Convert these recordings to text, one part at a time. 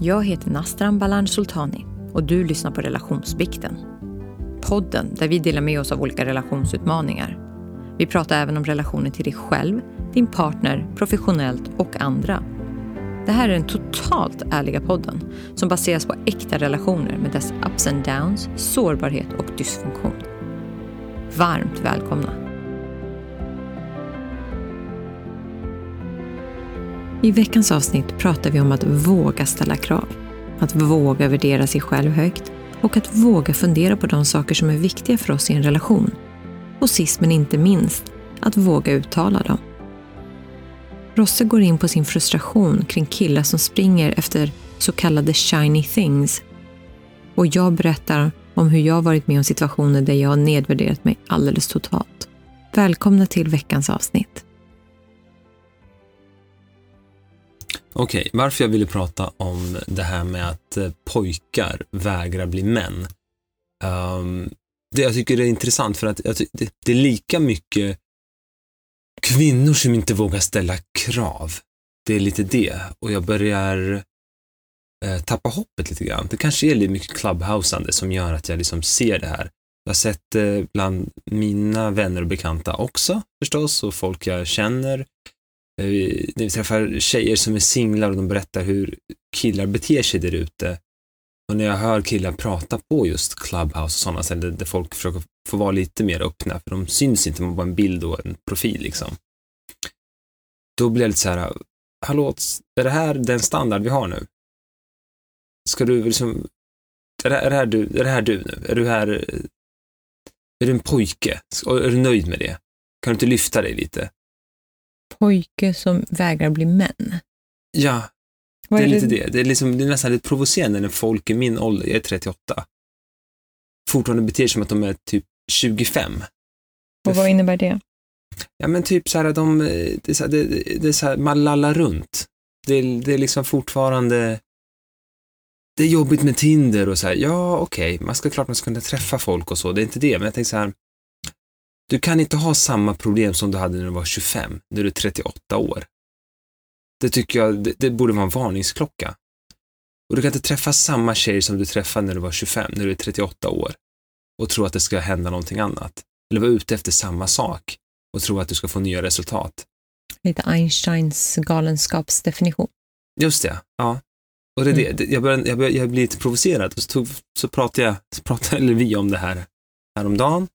Jag heter Nastran Balan Sultani och du lyssnar på Relationsbikten. Podden där vi delar med oss av olika relationsutmaningar. Vi pratar även om relationer till dig själv, din partner, professionellt och andra. Det här är den totalt ärliga podden som baseras på äkta relationer med dess ups and downs, sårbarhet och dysfunktion. Varmt välkomna! I veckans avsnitt pratar vi om att våga ställa krav, att våga värdera sig själv högt och att våga fundera på de saker som är viktiga för oss i en relation. Och sist men inte minst, att våga uttala dem. Rosse går in på sin frustration kring killar som springer efter så kallade shiny things. Och jag berättar om hur jag varit med om situationer där jag nedvärderat mig alldeles totalt. Välkomna till veckans avsnitt. Okej, okay, varför jag ville prata om det här med att eh, pojkar vägrar bli män. Um, det, jag tycker det är intressant för att det, det, är lika mycket kvinnor som inte vågar ställa krav. Det är lite det och jag börjar eh, tappa hoppet lite grann. Det kanske är lite mycket clubhouseande som gör att jag liksom ser det här. Jag har sett det eh, bland mina vänner och bekanta också förstås och folk jag känner Eh, Eh, när vi träffar tjejer som är singlar och de berättar hur killar beter sig där ute. Och när jag hör killar prata på just Clubhouse och sådana ställen där folk försöker få vara lite mer öppna, för de syns inte, man bara en bild och en profil liksom. Då blir jag lite så här, hallå, är det här den standard vi har nu? Ska du liksom, är det, är det, här, du, är det här du nu? Är du här, eh, är du en pojke? Är du nöjd med det? Kan du inte lyfta dig lite? Pojke som vägrar bli män. Ja, vad det är, är lite det? det? Det är, liksom, det är nästan lite provocerande när folk i min ålder, jag är 38, fortfarande beter sig som att de är typ 25. Och vad innebär det? Ja men typ så här, de, det är så här, det, det är så här, man lallar runt. Det, det är liksom fortfarande, det är jobbigt med Tinder och så här, ja okej, okay, man ska klart man ska kunna träffa folk och så, det är inte det, men jag tänker så här, du kan inte ha samma problem som du hade när du var 25, när du är 38 år. Det tycker jag, det, det borde vara en varningsklocka. Och du kan inte träffa samma tjej som du träffade när du var 25, när du är 38 år och tro att det ska hända någonting annat. Eller vara ute efter samma sak och tro att du ska få nya resultat. Lite Einsteins galenskapsdefinition. Just det, ja. Och det mm. det, jag, började, jag, började, jag blir lite provocerad och så, tog, så pratade jag, så pratade, eller vi om det här häromdagen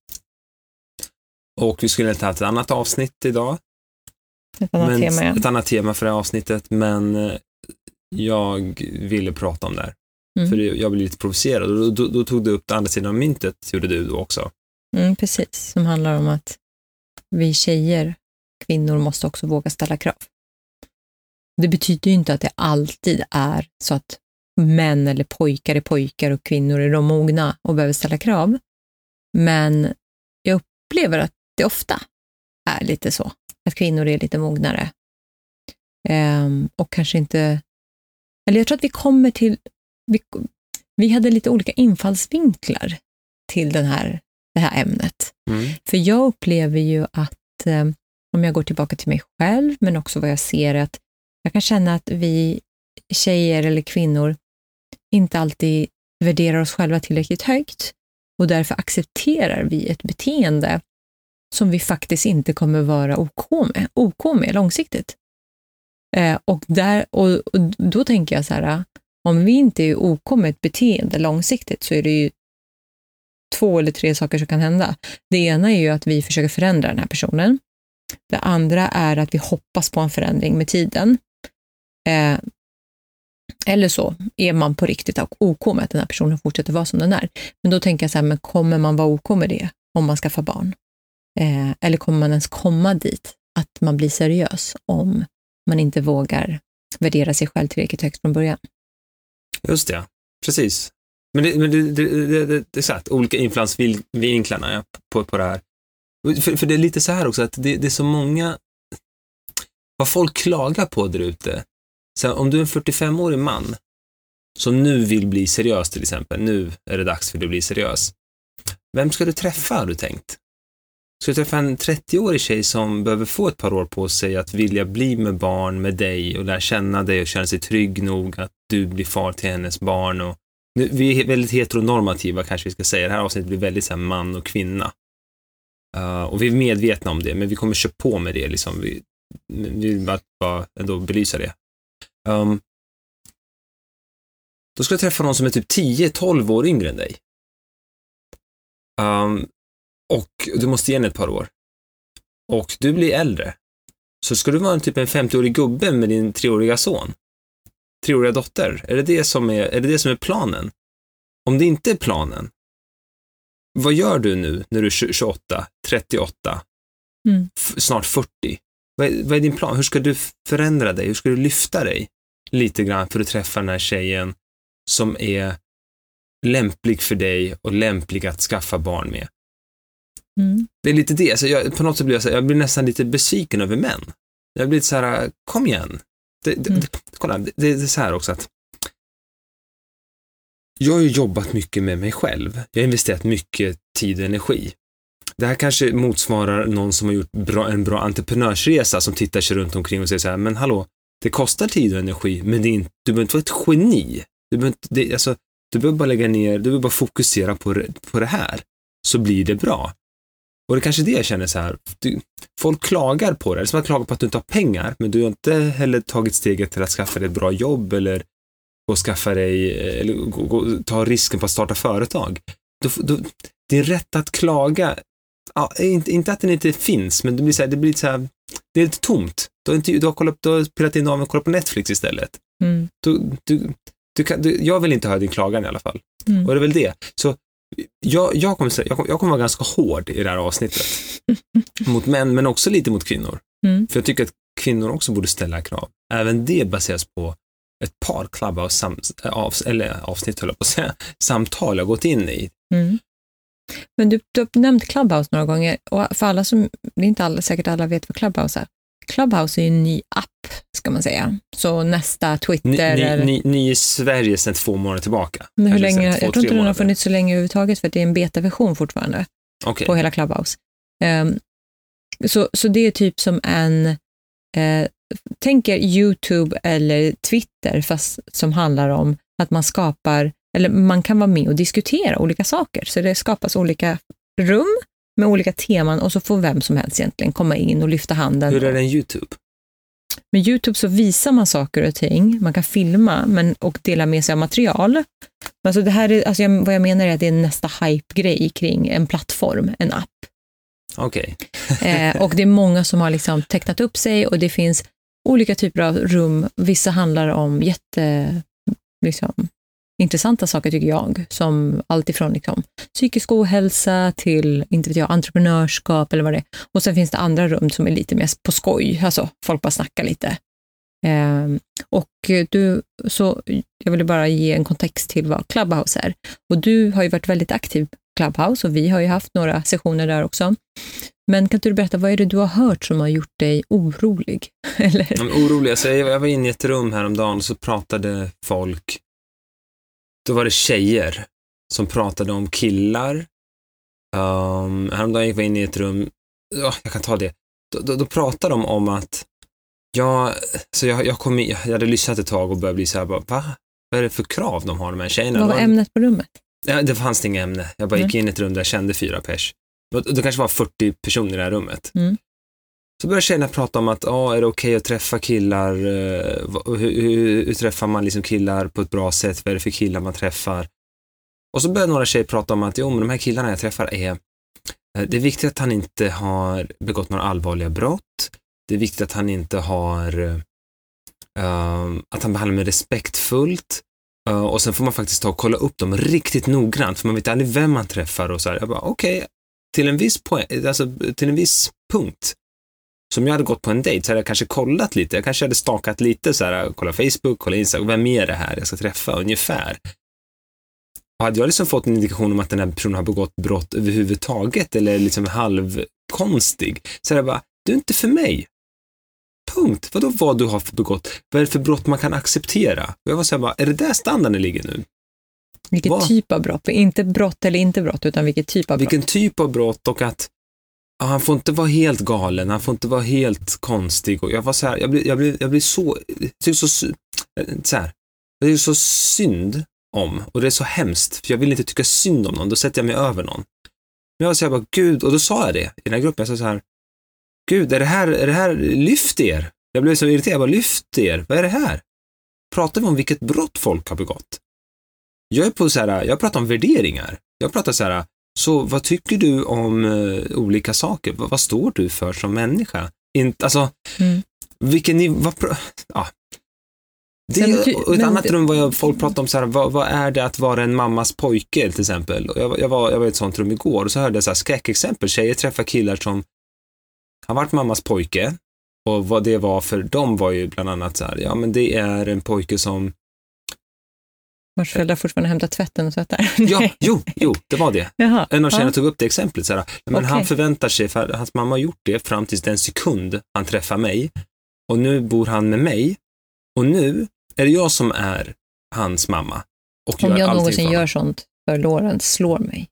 och vi skulle ha ett annat avsnitt idag. Ett annat men, tema, ja. Ett annat tema för det här avsnittet, men eh, jag ville prata om det här. Mm. För jag blev lite provocerad och då, då, då, tog du upp det andra sidan av myntet, gjorde du då också. Mm, precis, som handlar om att vi tjejer, kvinnor, måste också våga ställa krav. Det betyder ju inte att det alltid är så att män eller pojkar är pojkar och kvinnor är de mogna och behöver ställa krav. Men jag upplever att det ofta är lite så, att kvinnor är lite mognare. Um, och kanske inte, eller jag tror att vi kommer till, vi, vi hade lite olika infallsvinklar till den här, det här ämnet. Mm. För jag upplever ju att, um, om jag går tillbaka till mig själv, men också vad jag ser, att jag kan känna att vi tjejer eller kvinnor inte alltid värderar oss själva tillräckligt högt och därför accepterar vi ett beteende som vi faktiskt inte kommer vara OK med, OK med långsiktigt. Eh, och, där, och, och, då tänker jag så här, om vi inte är OK med ett beteende långsiktigt så är det ju två eller tre saker som kan hända. Det ena är ju att vi försöker förändra den här personen. Det andra är att vi hoppas på en förändring med tiden. Eh, eller så är man på riktigt OK med att den här personen fortsätter vara som den är. Men då tänker jag så här, men kommer man vara OK med det om man skaffar barn? Eh, eller kommer man ens komma dit att man blir seriös om man inte vågar värdera sig själv tillräckligt högt från början? Just det, precis. Men det, men det, det, det, det, det är så att olika influensvinklarna ja, på, på det här. För, för det är lite så här också att det, det är så många, vad folk klagar på där ute. Om du är en 45-årig man som nu vill bli seriös till exempel, nu är det dags för dig att bli seriös. Vem ska du träffa har du tänkt? Ska du träffa en 30-årig tjej som behöver få ett par år på sig att vilja bli med barn med dig och lära känna dig och känna sig trygg nog att du blir far till hennes barn och nu, vi är väldigt heteronormativa kanske vi ska säga. Det här avsnittet blir väldigt så här, man och kvinna. Uh, och vi är medvetna om det, men vi kommer köra på med det. Liksom. Vi, vi vill bara, bara ändå belysa det. Um, då ska du träffa någon som är typ 10-12 år yngre än dig. Um, och du måste ge henne ett par år. Och du blir äldre. Så ska du vara en typ en 50-årig gubbe med din treåriga son. Treåriga dotter. Är det det som är, är det det som är planen? Om det inte är planen, vad gör du nu när du är 28, 38, mm. snart 40? Vad är, vad är, din plan? Hur ska du förändra dig? Hur ska du lyfta dig lite grann för att träffa den här tjejen som är lämplig för dig och lämplig att skaffa barn med? Mm. Det är lite det. Alltså jag, på något sätt blir jag, så, jag blir nästan lite besviken över män. Jag blir så här, kom igen. Det, det, mm. kolla, det, det, är så här också att jag har ju jobbat mycket med mig själv. Jag har investerat mycket tid och energi. Det här kanske motsvarar någon som har gjort bra, en bra entreprenörsresa som tittar sig runt omkring och säger så här, men hallå, det kostar tid och energi, men det är inte, du behöver inte vara ett geni. Du behöver, inte, det, alltså, du behöver bara lägga ner, du behöver bara fokusera på, på det här, så blir det bra. Och det är kanske det jag känner så här, du, folk klagar på det, som att klaga på att du inte har pengar, men du har inte heller tagit steget till att skaffa dig ett bra jobb eller gå och skaffa dig, eller gå, gå, ta risken på att starta företag. Då, det är rätt att klaga, ja, inte, inte att den inte finns, men det blir så här, det blir så här, det är lite tomt. Du har, inte, du har, kollat, du har spelat in av och kollat på Netflix istället. Mm. Du, du, du kan, du, jag vill inte höra din klagan i alla fall. Mm. Och det är väl det. Så jag, jag, kommer, jag, kommer, jag kommer vara ganska hård i det här avsnittet. mot män, men också lite mot kvinnor. Mm. För jag tycker att kvinnor också borde ställa krav. Även det baseras på ett par Clubhouse sam, av, eller avsnitt, höll jag på att säga, samtal jag gått in i. Mm. Men du, du har nämnt Clubhouse några gånger och för alla som, det är inte alla, säkert alla vet vad Clubhouse är. Clubhouse är en ny app, ska man säga. Så nästa Twitter... Ny, är... ny, ny i Sverige sedan två månader tillbaka. Men hur länge, jag tror inte den har funnits så länge överhuvudtaget, för det är en betaversion fortfarande okay. på hela Clubhouse. Um, så, så det är typ som en, eh, tänker YouTube eller Twitter, fast som handlar om att man skapar, eller man kan vara med och diskutera olika saker. Så det skapas olika rum med olika teman och så får vem som helst egentligen komma in och lyfta handen. Hur är det en YouTube? Med YouTube så visar man saker och ting, man kan filma men, och dela med sig av material. Alltså det här är, alltså jag, vad jag menar är att det är nästa hype-grej kring en plattform, en app. Okej. Okay. eh, och det är många som har liksom tecknat upp sig och det finns olika typer av rum. Vissa handlar om jätte, liksom, intressanta saker tycker jag, som alltifrån liksom, psykisk ohälsa till inte vet jag, entreprenörskap eller vad det är. Och sen finns det andra rum som är lite mer på skoj, alltså folk bara snackar lite. Eh, och du, så jag ville bara ge en kontext till vad Clubhouse är. Och du har ju varit väldigt aktiv på Clubhouse och vi har ju haft några sessioner där också. Men kan inte du berätta, vad är det du har hört som har gjort dig orolig? Eller? Orolig, alltså jag var inne i ett rum häromdagen och så pratade folk då var det tjejer som pratade om killar. Um, häromdagen gick vi in i ett rum, oh, jag kan ta det, då, då, då pratade de om att jag, så jag, jag, kom in, jag hade lyssnat ett tag och började bli så här, bara, va? Vad är det för krav de har, de här tjejerna? Vad var ämnet på rummet? Ja, det fanns inget ämne. Jag bara mm. gick in i ett rum där jag kände fyra pers. Det kanske var 40 personer i det här rummet. Mm. Så började tjejerna prata om att, ah, är det okej okay att träffa killar? Eh, hur, hur, hur, träffar man liksom killar på ett bra sätt? Vad är det för killar man träffar? Och så började några tjejer prata om att, jo, men de här killarna jag träffar är, eh, det är viktigt att han inte har begått några allvarliga brott. Det är viktigt att han inte har, uh, att han behandlar mig respektfullt. och sen får man faktiskt ta och kolla upp dem riktigt noggrant, för man vet aldrig vem man träffar och så här. Jag bara, okej, okay, till en viss poäng, alltså till en viss punkt som jag hade gått på en dejt så hade jag kanske kollat lite. Jag kanske hade stakat lite så här, kolla Facebook, kolla Instagram, vem är det här jag ska träffa ungefär? Och hade jag liksom fått en indikation om att den här personen har begått brott överhuvudtaget eller liksom halvkonstig, så är det bara, du är inte för mig. Punkt. Vadå vad du har begått? Vad är det för brott man kan acceptera? Och jag var så här bara, är det där standarden ligger nu? Vilket vad? typ av brott? Inte brott eller inte brott, utan vilken typ av brott? Vilken typ av brott och att han får inte vara helt galen, han får inte vara helt konstig. Och jag var så här, jag blir, jag blir, jag blir så, jag så, eh, så här, det är så synd om, och det är så hemskt, för jag vill inte tycka synd om någon, då sätter jag mig över någon. Men jag var så här, bara, gud, och då sa jag det i den här gruppen, jag sa så här, gud, är det här, är det här, lyft er. Jag blev så irriterad, jag bara, lyft er, vad är det här? Pratar vi om vilket brott folk har begått? Jag är på så här, jag pratar om värderingar. Jag pratar så här, så vad tycker du om eh, olika saker? Vad, vad står du för som människa? Inte, alltså, Mm. vilken nivå, vad, ja. Det, bety- och ett annat rum jag, folk pratade om så här, vad, vad är det att vara en mammas pojke till exempel? Jag, jag, var, jag var i ett sånt rum igår och så hörde jag så här skräckexempel. Tjejer träffar killar som har varit mammas pojke och vad det var för dem var ju bland annat så här, ja men det är en pojke som, Vars föräldrar fortfarande hämtar tvätten och tvättar. ja, jo, jo, det var det. Jaha. En av tjejerna ja. tog upp det exemplet, så här, men Okej. han förväntar sig, för hans mamma har gjort det fram tills den sekund han träffar mig och nu bor han med mig och nu är det jag som är hans mamma. Och Om gör jag någonsin gör sånt för Lorentz, slår mig.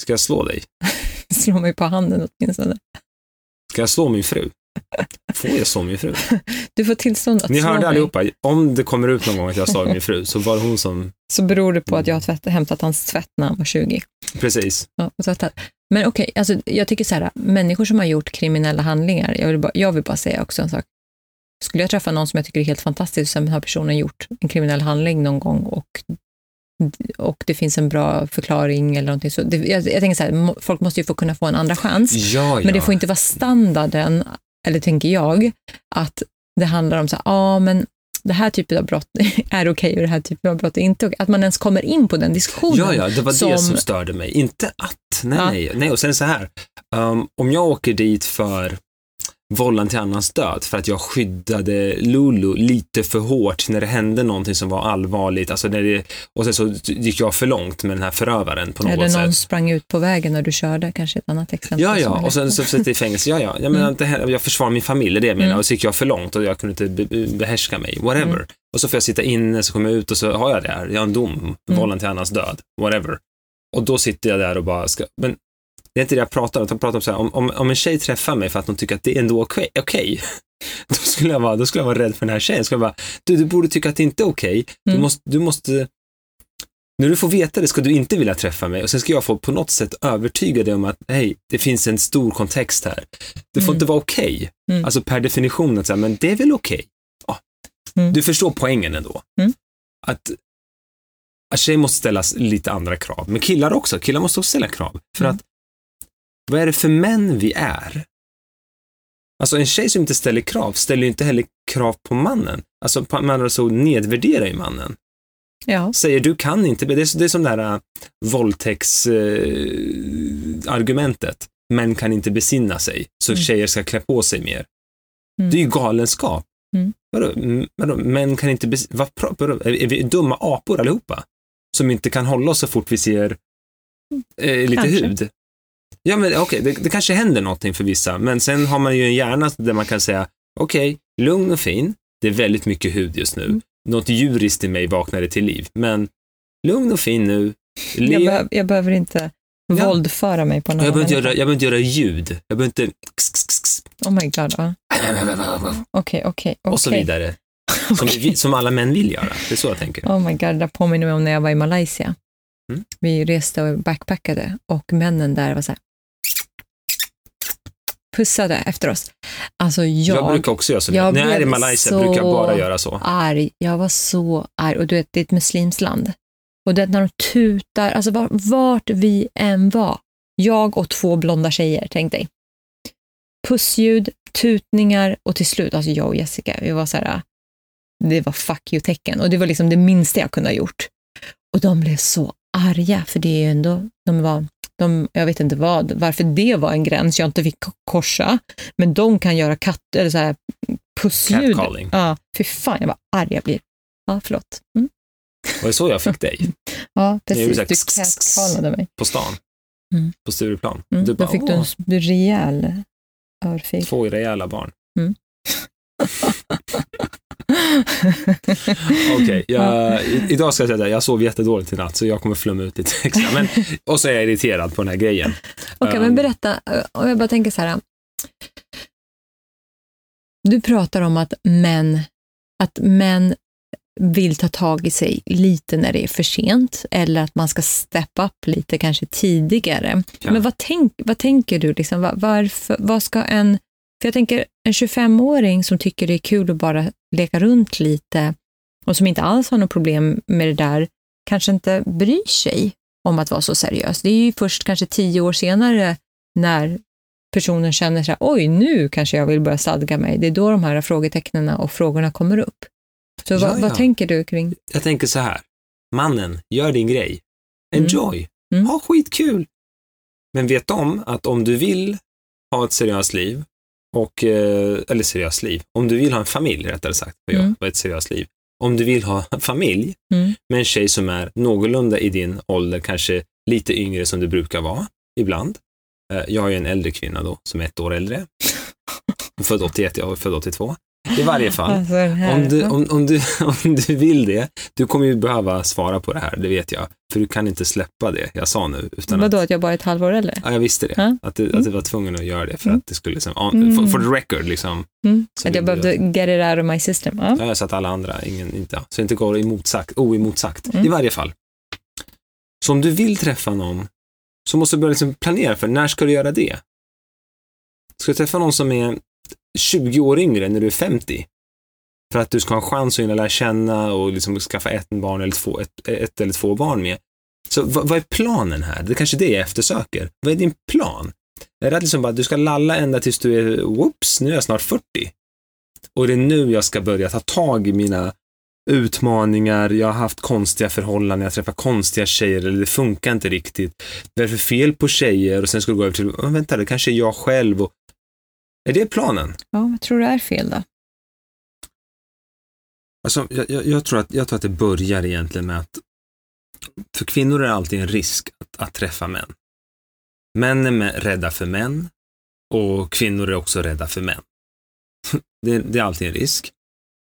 Ska jag slå dig? Slår mig på handen åtminstone. Ska jag slå min fru? Får jag slå min fru? Du får tillstånd att Ni hörde mig. allihopa, om det kommer ut någon gång att jag slår min fru så var det hon som, Så beror det på att jag har tvätt, hämtat hans tvätt när han var 20. precis. Ja, och tvättat. Men okej, alltså, jag tycker så här, människor som har gjort kriminella handlingar, jag vill, bara, jag vill bara säga också en sak. Skulle jag träffa någon som jag tycker är helt fantastisk, sen har personen gjort en kriminell handling någon gång och, och det finns en bra förklaring eller någonting så. Det, jag, jag tänker så här, folk måste ju få kunna få en andra chans. Ja, ja. Men det får inte vara standarden, eller tänker jag, att det handlar om så här, ja men det här typen av brott är okej och det här typen av brott är inte okej. Att man ens kommer in på den diskussionen. Ja, ja, det var det som- som störde mig. Inte att, nej, Ja. nej, nej. Och sen så här, um, om jag åker dit för vållan till annans död för att jag skyddade Lulu lite för hårt när det hände någonting som var allvarligt. Alltså när det, och sen så gick jag för långt med den här förövaren på något Eller någon sätt. sprang ut på vägen när du körde, kanske ett annat exempel. Ja, ja, och sen så jag i fängelse. Ja, ja, jag, menar, Mm. här, jag försvarar min familj, det är det jag menar. Mm. Och så gick jag för långt och jag kunde inte be- be- behärska mig. Whatever. Mm. Och så får jag sitta inne, så kommer jag ut och så har jag det här. Jag har en dom, Mm. vållan till annans död. Whatever. Och då sitter jag där och bara ska, men det är inte det jag pratar om. Jag pratar om så här, om, om, om en tjej träffar mig för att de tycker att det är ändå okej, okej, då, skulle jag vara, då skulle jag vara rädd för den här tjejen. Skulle jag bara, du, du borde tycka att det inte är okej. Du, Mm. måste, du måste, när du får veta det ska du inte vilja träffa mig och sen ska jag få på något sätt övertyga dig om att hej, det finns en stor kontext här. Det får Mm. inte vara okej. Mm. Alltså per definition, att säga, men det är väl okej. Ja. Mm. Du förstår poängen ändå. Mm. Att, att tjejer måste ställa lite andra krav, men killar också. Killar måste också ställa krav. För Mm. att, vad är det för män vi är? Alltså en tjej som inte ställer krav ställer ju inte heller krav på mannen. Alltså med andra så nedvärderar ju mannen. Ja, Säger du kan inte, det är, det är som det här äh, våldtäktsargumentet. Äh, argumentet. Män kan inte besinna sig, så Mm. tjejer ska klä på sig mer. Mm. Det är ju galenskap. Mm. Vadå, vadå, män kan inte besinna, vad, vadå, är, är vi dumma apor allihopa? Som inte kan hålla oss så fort vi ser eh, lite Kanske. hud. Ja, men okej, det, det kanske händer någonting för vissa, men sen har man ju en hjärna där man kan säga, okej, lugn och fin, det är väldigt mycket hud just nu. Mm. Något djuriskt i mig vaknade till liv, men lugn och fin nu. Le- jag, behöv, jag behöver inte Ja. våldföra mig på någon jag, behöver göra, jag behöver inte göra ljud. Jag behöver inte... Oh my god. Okej, okej, Och så vidare. Som, vi, som alla män vill göra. Det är så jag tänker. Oh my god, det påminner mig om när jag var i Malaysia. Mm. Vi reste och backpackade och männen där var så här pussade efter oss. Alltså jag, Jag brukar också göra så. jag När jag är i Malaysia brukar jag bara göra så. arg. Jag var så arg. Och du vet, det är ett muslimskt land. Och det när de tutar, alltså var, vart vi än var, jag och två blonda tjejer, tänk dig. Pussljud, tutningar och till slut, alltså jag och Jessica, vi var så här, det var fuck you-tecken. Och det var liksom det minsta jag kunde ha gjort. Och de blev så arga, för det är ju ändå, de var, de, jag vet inte vad, varför det var en gräns jag inte fick ko- korsa, men de kan göra katt, eller så här, pussljud. Catcalling. Ja, fy fan, jag var arg jag blir. Ja, förlåt. Mm. Och det så jag fick dig. Ja, precis. Du catcallade mig. På stan. Mm. På Stureplan. Mm. Du Då bara, fick du en rejäl örfil. två rejäla barn. Mm. Okej, jag- i- idag ska jag säga att jag sov jättedåligt i natt så jag kommer flumma ut lite extra. Men, och så är jag irriterad på den här grejen. Okej, men Um, berätta. eh, Om jag bara tänker så här. Du pratar om att män, att män vill ta tag i sig lite när det är för sent eller att man ska step up lite kanske tidigare. Ja. Men vad, tänk, vad tänker du? Liksom, varför, vad ska en... För jag tänker en 25-åring som tycker det är kul att bara leka runt lite och som inte alls har något problem med det där kanske inte bryr sig om att vara så seriös. Det är ju först kanske tio år senare när personen känner så här, oj, nu kanske jag vill börja stadga mig. Det är då de här frågetecknen och frågorna kommer upp. Så Ja, vad, vad ja. tänker du kring? Jag tänker så här, mannen, gör din grej. Enjoy. Mm. Ha skitkul. Men vet om att om du vill ha ett seriöst liv, och, eh, eller seriöst liv, om du vill ha en familj rättare sagt, vad Mm. ett seriöst liv. Om du vill ha en familj Mm. med en tjej som är någorlunda i din ålder, kanske lite yngre som du brukar vara ibland. Eh, Jag har ju en äldre kvinna då, som är ett år äldre. Född 81, jag är född 82. I varje fall. Alltså, Om du, om, om, du, om du vill det, du kommer ju behöva svara på det här, det vet jag. För du kan inte släppa det jag sa nu. Utan Vadå, att, att jag bara är ett halvår äldre? ja, jag visste det. Att, du, att du var tvungen att göra det för Mm. att det skulle, liksom, on, Mm. for, for the record, liksom. Mm. Att jag behövde get it out of my system. Ja. Ja, så att alla andra, ingen, inte, så det inte går emotsagt, oemotsagt. Mm. I varje fall. Så om du vill träffa någon, så måste du börja liksom planera för när ska du göra det? Ska du träffa någon som är 20 år yngre när du är 50? För att du ska ha en chans att hinna lära känna och liksom skaffa ett barn eller två, ett, ett eller två barn med. Så vad, vad är planen här? Det är kanske det jag eftersöker. Vad är din plan? Är det att liksom bara, du ska lalla ända tills du är, whoops, nu är jag snart 40. Och det är nu jag ska börja ta tag i mina utmaningar, jag har haft konstiga förhållanden, jag träffar konstiga tjejer eller det funkar inte riktigt. Vad är det för fel på tjejer? Och sen ska du gå över till, vänta, det kanske är jag själv. Och... Är det planen? ja, jag tror det är fel då. Alltså, jag, jag, jag, tror att, jag tror att det börjar egentligen med att för kvinnor är det alltid en risk att, att träffa män. Män är med, rädda för män och kvinnor är också rädda för män. det, det är alltid en risk.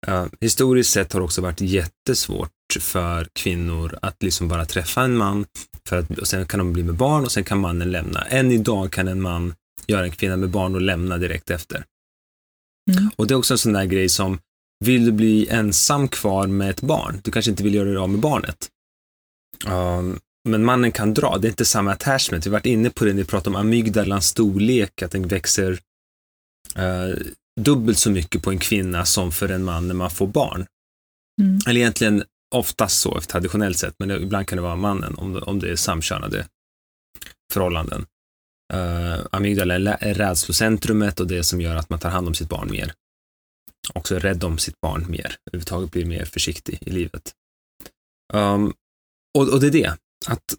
Uh, historiskt sett har det också varit jättesvårt för kvinnor att liksom bara träffa en man för att, och sen kan de bli med barn och sen kan mannen lämna. Än idag kan en man göra en kvinna med barn och lämna direkt efter. Mm. Och det är också en sån där grej som, vill du bli ensam kvar med ett barn? Du kanske inte vill göra dig av med barnet. Um, men mannen kan dra, det är inte samma attachment. Vi har varit inne på det när vi pratade om amygdalans storlek, att den växer eh, dubbelt så mycket på en kvinna som för en man när man får barn. Mm. Eller egentligen oftast så, traditionellt sett, men ibland kan det vara mannen om det, om det är samkönade förhållanden. Eh, uh, amygdala är rädslocentrumet och det som gör att man tar hand om sitt barn mer. Också är rädd om sitt barn mer, överhuvudtaget blir mer försiktig i livet. Um, och, och det är det, att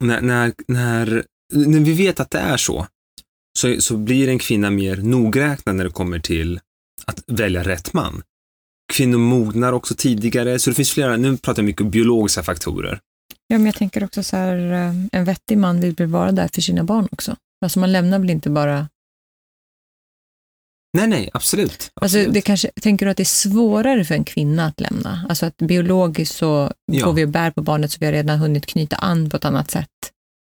när, när, när, när vi vet att det är så, så, så blir en kvinna mer nogräknad när det kommer till att välja rätt man. Kvinnor mognar också tidigare, så det finns flera, nu pratar jag mycket om biologiska faktorer. Ja, men jag tänker också så här, eh, en vettig man vill väl vara där för sina barn också. Alltså man lämnar väl inte bara... Nej, nej, absolut. Alltså absolut. det kanske, tänker du att det är svårare för en kvinna att lämna? Alltså att biologiskt så Ja. går vi och bär på barnet så vi har redan hunnit knyta an på ett annat sätt.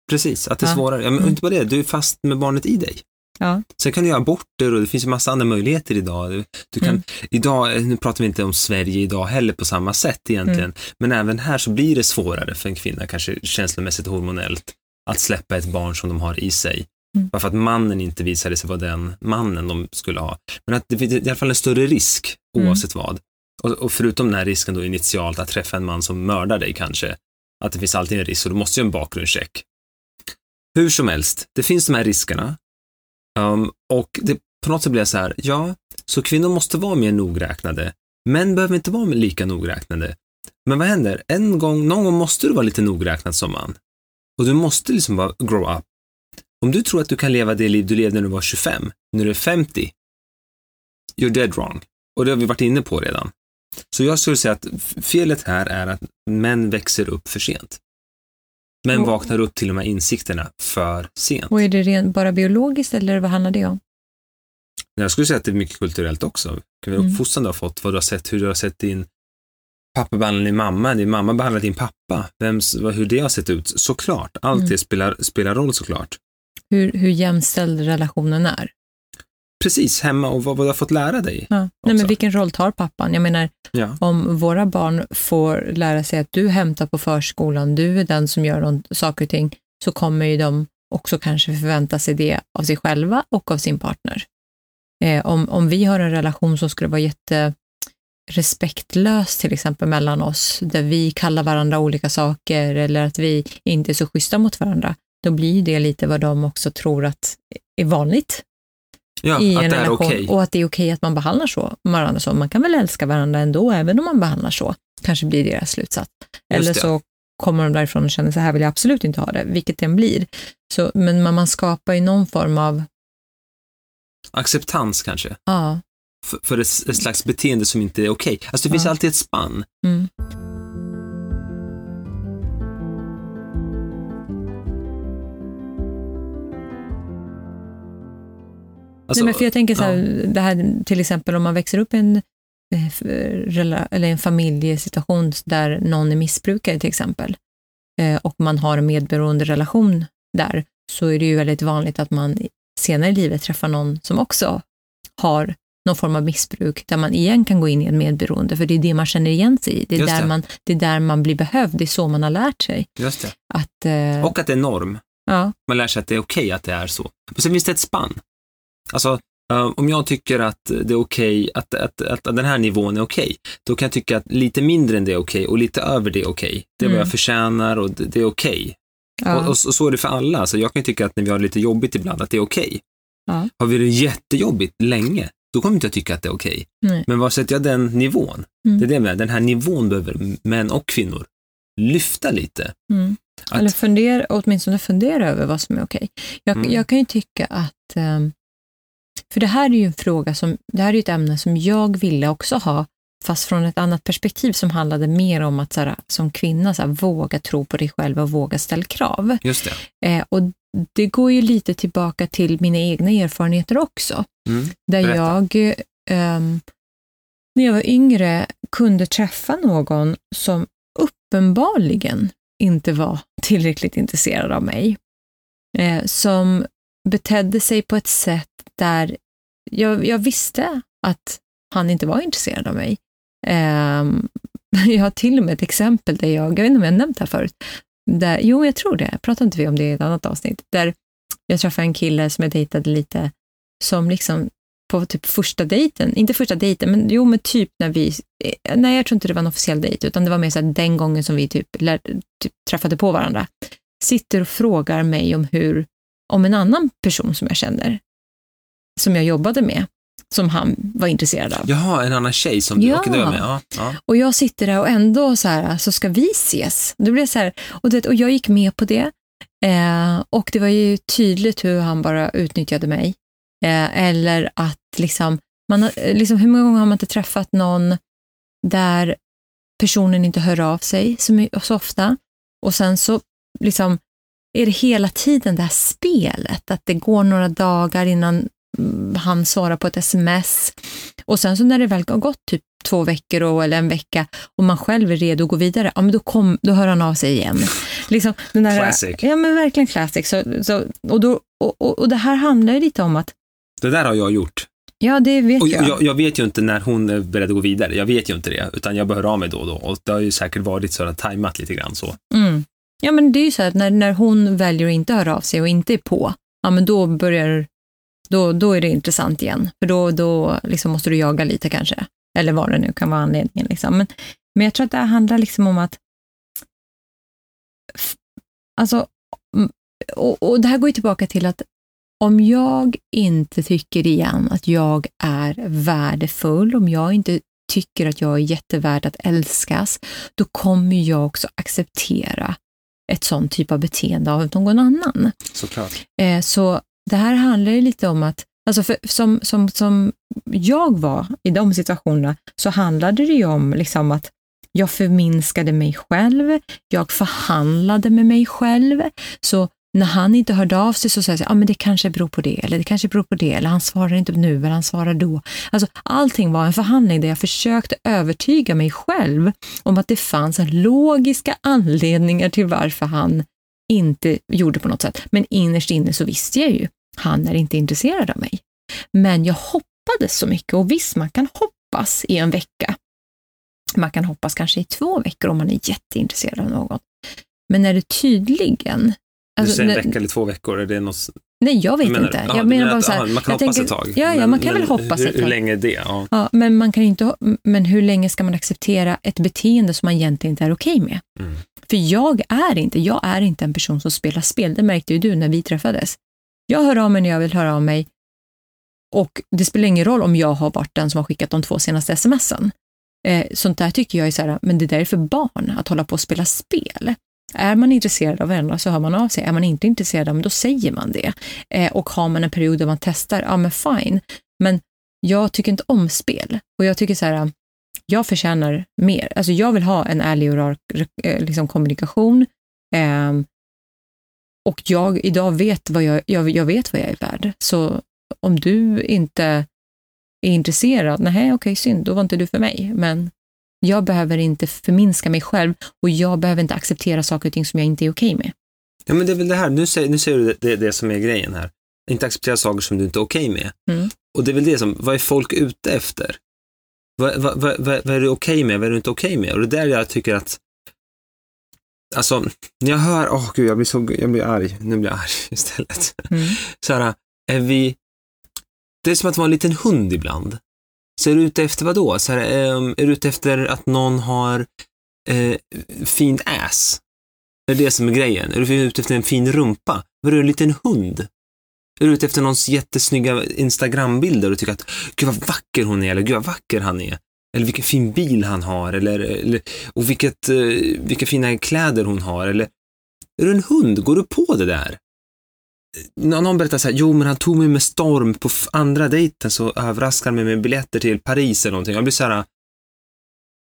Precis, att det är Ja. svårare. Ja, men Mm. inte bara det, du är fast med barnet i dig. Ja. Sen kan du göra aborter och det finns ju massa andra möjligheter idag. Du, kan, Mm. idag, nu pratar vi inte om Sverige idag heller på samma sätt egentligen, Mm. men även här så blir det svårare för en kvinna, kanske känslomässigt och hormonellt, att släppa ett barn som de har i sig. Mm. Bara för att mannen inte visade sig vara den mannen de skulle ha. Men att det finns i alla fall en större risk Mm. oavsett vad. Och, och förutom den här risken då initialt att träffa en man som mördar dig kanske, att det finns alltid en risk och du måste ju en bakgrundscheck. Hur som helst, det finns de här riskerna. Um, och det, på något sätt blir jag så här, ja, så kvinnor måste vara mer nogräknade. Män behöver inte vara lika nogräknade. Men vad händer? En gång, någon gång måste du vara lite nogräknad som man. Och du måste liksom bara grow up. Om du tror att du kan leva det liv du levde när du var 25, när du är 50, you're dead wrong. Och det har vi varit inne på redan. Så jag skulle säga att felet här är att män växer upp för sent. Och- vaknar upp till de här insikterna för sent. Och är det rent bara biologiskt eller vad handlar det om? Jag skulle säga att det är mycket kulturellt också. Vilken Mm. uppfostran du har fått, vad du har sett, hur du har sett din pappa behandla din mamma, din mamma behandlar din pappa, vems, hur det har sett ut. Såklart, allt Mm. det spelar, spelar roll såklart. hur, hur jämställd relationen är. Precis, hemma och vad, vad du har fått lära dig. Ja. Nej, men vilken roll tar pappan? Jag menar, Ja. om våra barn får lära sig att du hämtar på förskolan, du är den som gör någon, saker och ting, så kommer ju de också kanske förvänta sig det av sig själva och av sin partner. Eh, om, om vi har en relation som skulle vara jätte respektlös till exempel mellan oss, där vi kallar varandra olika saker eller att vi inte är så schyssta mot varandra, då blir det lite vad de också tror att är vanligt Ja, i en relation okej. och att det är okej att man behandlar så, varandra så. Man kan väl älska varandra ändå, även om man behandlar så, kanske blir deras slutsats. Eller så kommer de därifrån och känner så här vill jag absolut inte ha det, vilket den blir. Så, men man, man skapar ju någon form av, Acceptans kanske, ja, för, för ett, ett slags beteende som inte är okej. Alltså det finns Ja. alltid ett spann. mm, Alltså, Nej, men för jag tänker så här, det här till exempel om man växer upp i en, eh, eller en familjesituation där någon är missbrukare till exempel eh, och man har en medberoende relation där så är det ju väldigt vanligt att man senare i livet träffar någon som också har någon form av missbruk där man igen kan gå in i en medberoende för det är det man känner igen sig i. Det är, Just där, det. Man, det är där man blir behövd, det är så man har lärt sig. Just det. Att, eh, Och att det är norm. ja, Man lär sig att det är okej att det är så. Men sen finns det ett spann. Alltså, eh, om jag tycker att det är okej, att, att, att, att den här nivån är okej, då kan jag tycka att lite mindre än det är okej och lite över det är okej. Det är vad Mm. jag förtjänar och det, det är okej. ja, Och, och, så- så är det för alla. Alltså, jag kan tycka att när vi har det lite jobbigt ibland, att det är okej. Ja. Har vi det jättejobbigt länge, då kommer inte jag tycka att det är okej. Men var sätter jag den nivån? Mm. Det är det med, den här nivån behöver män och kvinnor lyfta lite. Mm. Att- Eller fundera, åtminstone fundera över vad som är okej. Jag, Mm. jag kan ju tycka att, ehm, för det här är ju en fråga som, det här är ett ämne som jag ville också ha, fast från ett annat perspektiv som handlade mer om att så här, som kvinna så här, våga tro på dig själv och våga ställa krav. Just det. Eh, och det går ju lite tillbaka till mina egna erfarenheter också. Mm. Där jag, ehm, när jag var yngre, kunde träffa någon som uppenbarligen inte var tillräckligt intresserad av mig. Eh, som betedde sig på ett sätt där jag, jag visste att han inte var intresserad av mig. Ehm, jag har till och med ett exempel där jag, jag vet inte om jag har nämnt det här förut, där, jo jag tror det, pratade inte vi om det i ett annat avsnitt, där jag träffade en kille som jag dejtade lite, som liksom på typ första dejten, inte första dejten, men jo men typ när vi, eh, nej jag tror inte det var en officiell dejt, utan det var mer så här den gången som vi typ, lär, typ träffade på varandra, sitter och frågar mig om hur, om en annan person som jag känner, som jag jobbade med, som han var intresserad av. Jaha, en annan tjej som du, Ja. det var jag med. Ja, ja. Och jag sitter där och ändå så här, så ska vi ses? Då blev så här, och, det, och jag gick med på det. Eh, och det var ju tydligt hur han bara utnyttjade mig. Eh, eller att liksom, man, eh, liksom, hur många gånger har man inte träffat någon där personen inte hör av sig så, så ofta och sen så liksom är det hela tiden det här spelet, att det går några dagar innan han svarar på ett sms och sen så när det väl har gått typ två veckor och, eller en vecka och man själv är redo att gå vidare, ja men då, kom, då hör han av sig igen. Liksom, den där, Classic. Ja men verkligen classic. Så, så, och, då, och, och, och det här handlar ju lite om att, Det där har jag gjort. ja det vet Och jag. jag, jag vet ju inte när hon är beredd att gå vidare. Jag vet ju inte det, utan jag behöver av mig då och då. Och det har ju säkert varit så att tajmat lite grann så. Mm. Ja, men det är ju så att när, när hon väljer att inte höra av sig och inte är på, ja men då börjar, då, då är det intressant igen. För då, då liksom måste du jaga lite kanske. Eller vad det nu kan vara anledningen. Liksom. Men, men jag tror att det handlar liksom om att, alltså, och, och det här går ju tillbaka till att om jag inte tycker igen att jag är värdefull, om jag inte tycker att jag är jättevärd att älskas, då kommer jag också acceptera ett sånt typ av beteende av någon annan. Såklart. Eh, så det här handlar ju lite om att, alltså för, som, som, som jag var i de situationerna, så handlade det ju om liksom att jag förminskade mig själv, jag förhandlade med mig själv. Så när han inte hörde av sig så sa jag att ah, men det kanske beror på det, eller det kanske beror på det, eller han svarar inte nu, eller han svarar då. Alltså, allting var en förhandling där jag försökte övertyga mig själv om att det fanns logiska anledningar till varför han inte gjorde på något sätt. Men innerst inne så visste jag ju, han är inte intresserad av mig. Men jag hoppades så mycket och visst, man kan hoppas i en vecka. Man kan hoppas kanske i två veckor om man är jätteintresserad av någon. Men när det tydligen... du säger en vecka eller två veckor? Är det något, Nej, jag vet menar inte. Ja, jag menar bara så här, man kan jag hoppas tänker- ett tag. Ja, ja, man kan väl hoppas hur, ett Hur tag. länge är det? Ja. Ja, men man kan inte, men hur länge ska man acceptera ett beteende som man egentligen inte är okej med? Mm. För jag är inte, jag är inte en person som spelar spel. Det märkte ju du när vi träffades. Jag hör av mig när jag vill höra av mig och det spelar ingen roll om jag har varit den som har skickat de två senaste smsen. Eh, sånt där tycker jag är så här, men det där är för barn att hålla på och spela spel. Är man intresserad av varandra så hör man av sig. Är man inte intresserad, av, då säger man det. Eh, och har man en period där man testar, ja men fine. Men jag tycker inte om spel. Och jag tycker så här, jag förtjänar mer. Alltså jag vill ha en ärlig och rak eh, liksom, kommunikation. Eh, och jag idag vet vad jag, jag, jag vet vad jag är värd. Så om du inte är intresserad, nej okej synd, då var inte du för mig. Men jag behöver inte förminska mig själv och jag behöver inte acceptera saker och ting som jag inte är okej med. Ja, men det är väl det här, nu säger, nu säger du det, det, det som är grejen här. Inte acceptera saker som du inte är okej med. Mm. Och det är väl det som, vad är folk ute efter? Vad, vad, vad, vad, är du okej med, vad är du inte okej med? Och det är där jag tycker att, alltså, när jag hör, åh gud, jag blir så, jag blir arg, nu blir jag arg istället. Mm. Så här, är vi, det är som att vara en liten hund ibland. Så är du ute efter vad då? Så här, ehm, är du ute efter att någon har eh, fint ass? Är det det som är grejen? Är du ute efter en fin rumpa? Var du en liten hund? Är du ute efter någons jättesnygga Instagram-bilder och tycker att gud vad vacker hon är eller gud vad vacker han är? Eller vilken fin bil han har eller, eller och vilket, eh, vilka fina kläder hon har eller är du en hund? Går du på det där? Eh, någon berättar så här, jo men han tog mig med storm på andra dejten så överraskade han mig med biljetter till Paris eller någonting. Jag blir så här,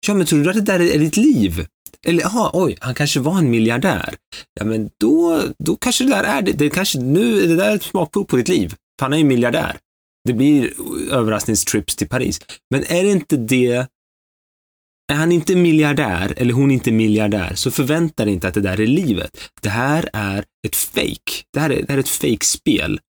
ja men tror du att det där är ditt liv? Eller jaha, oj, han kanske var en miljardär. Ja men då, då kanske det där är det. det kanske, nu är det där ett smakprov på ditt liv. För han är ju miljardär. Det blir överraskningstrips till Paris. Men är det inte det, är han inte miljardär eller hon inte miljardär så förvänta dig inte att det där är livet. Det här är ett fake. Det här är, det här är ett fake-spel.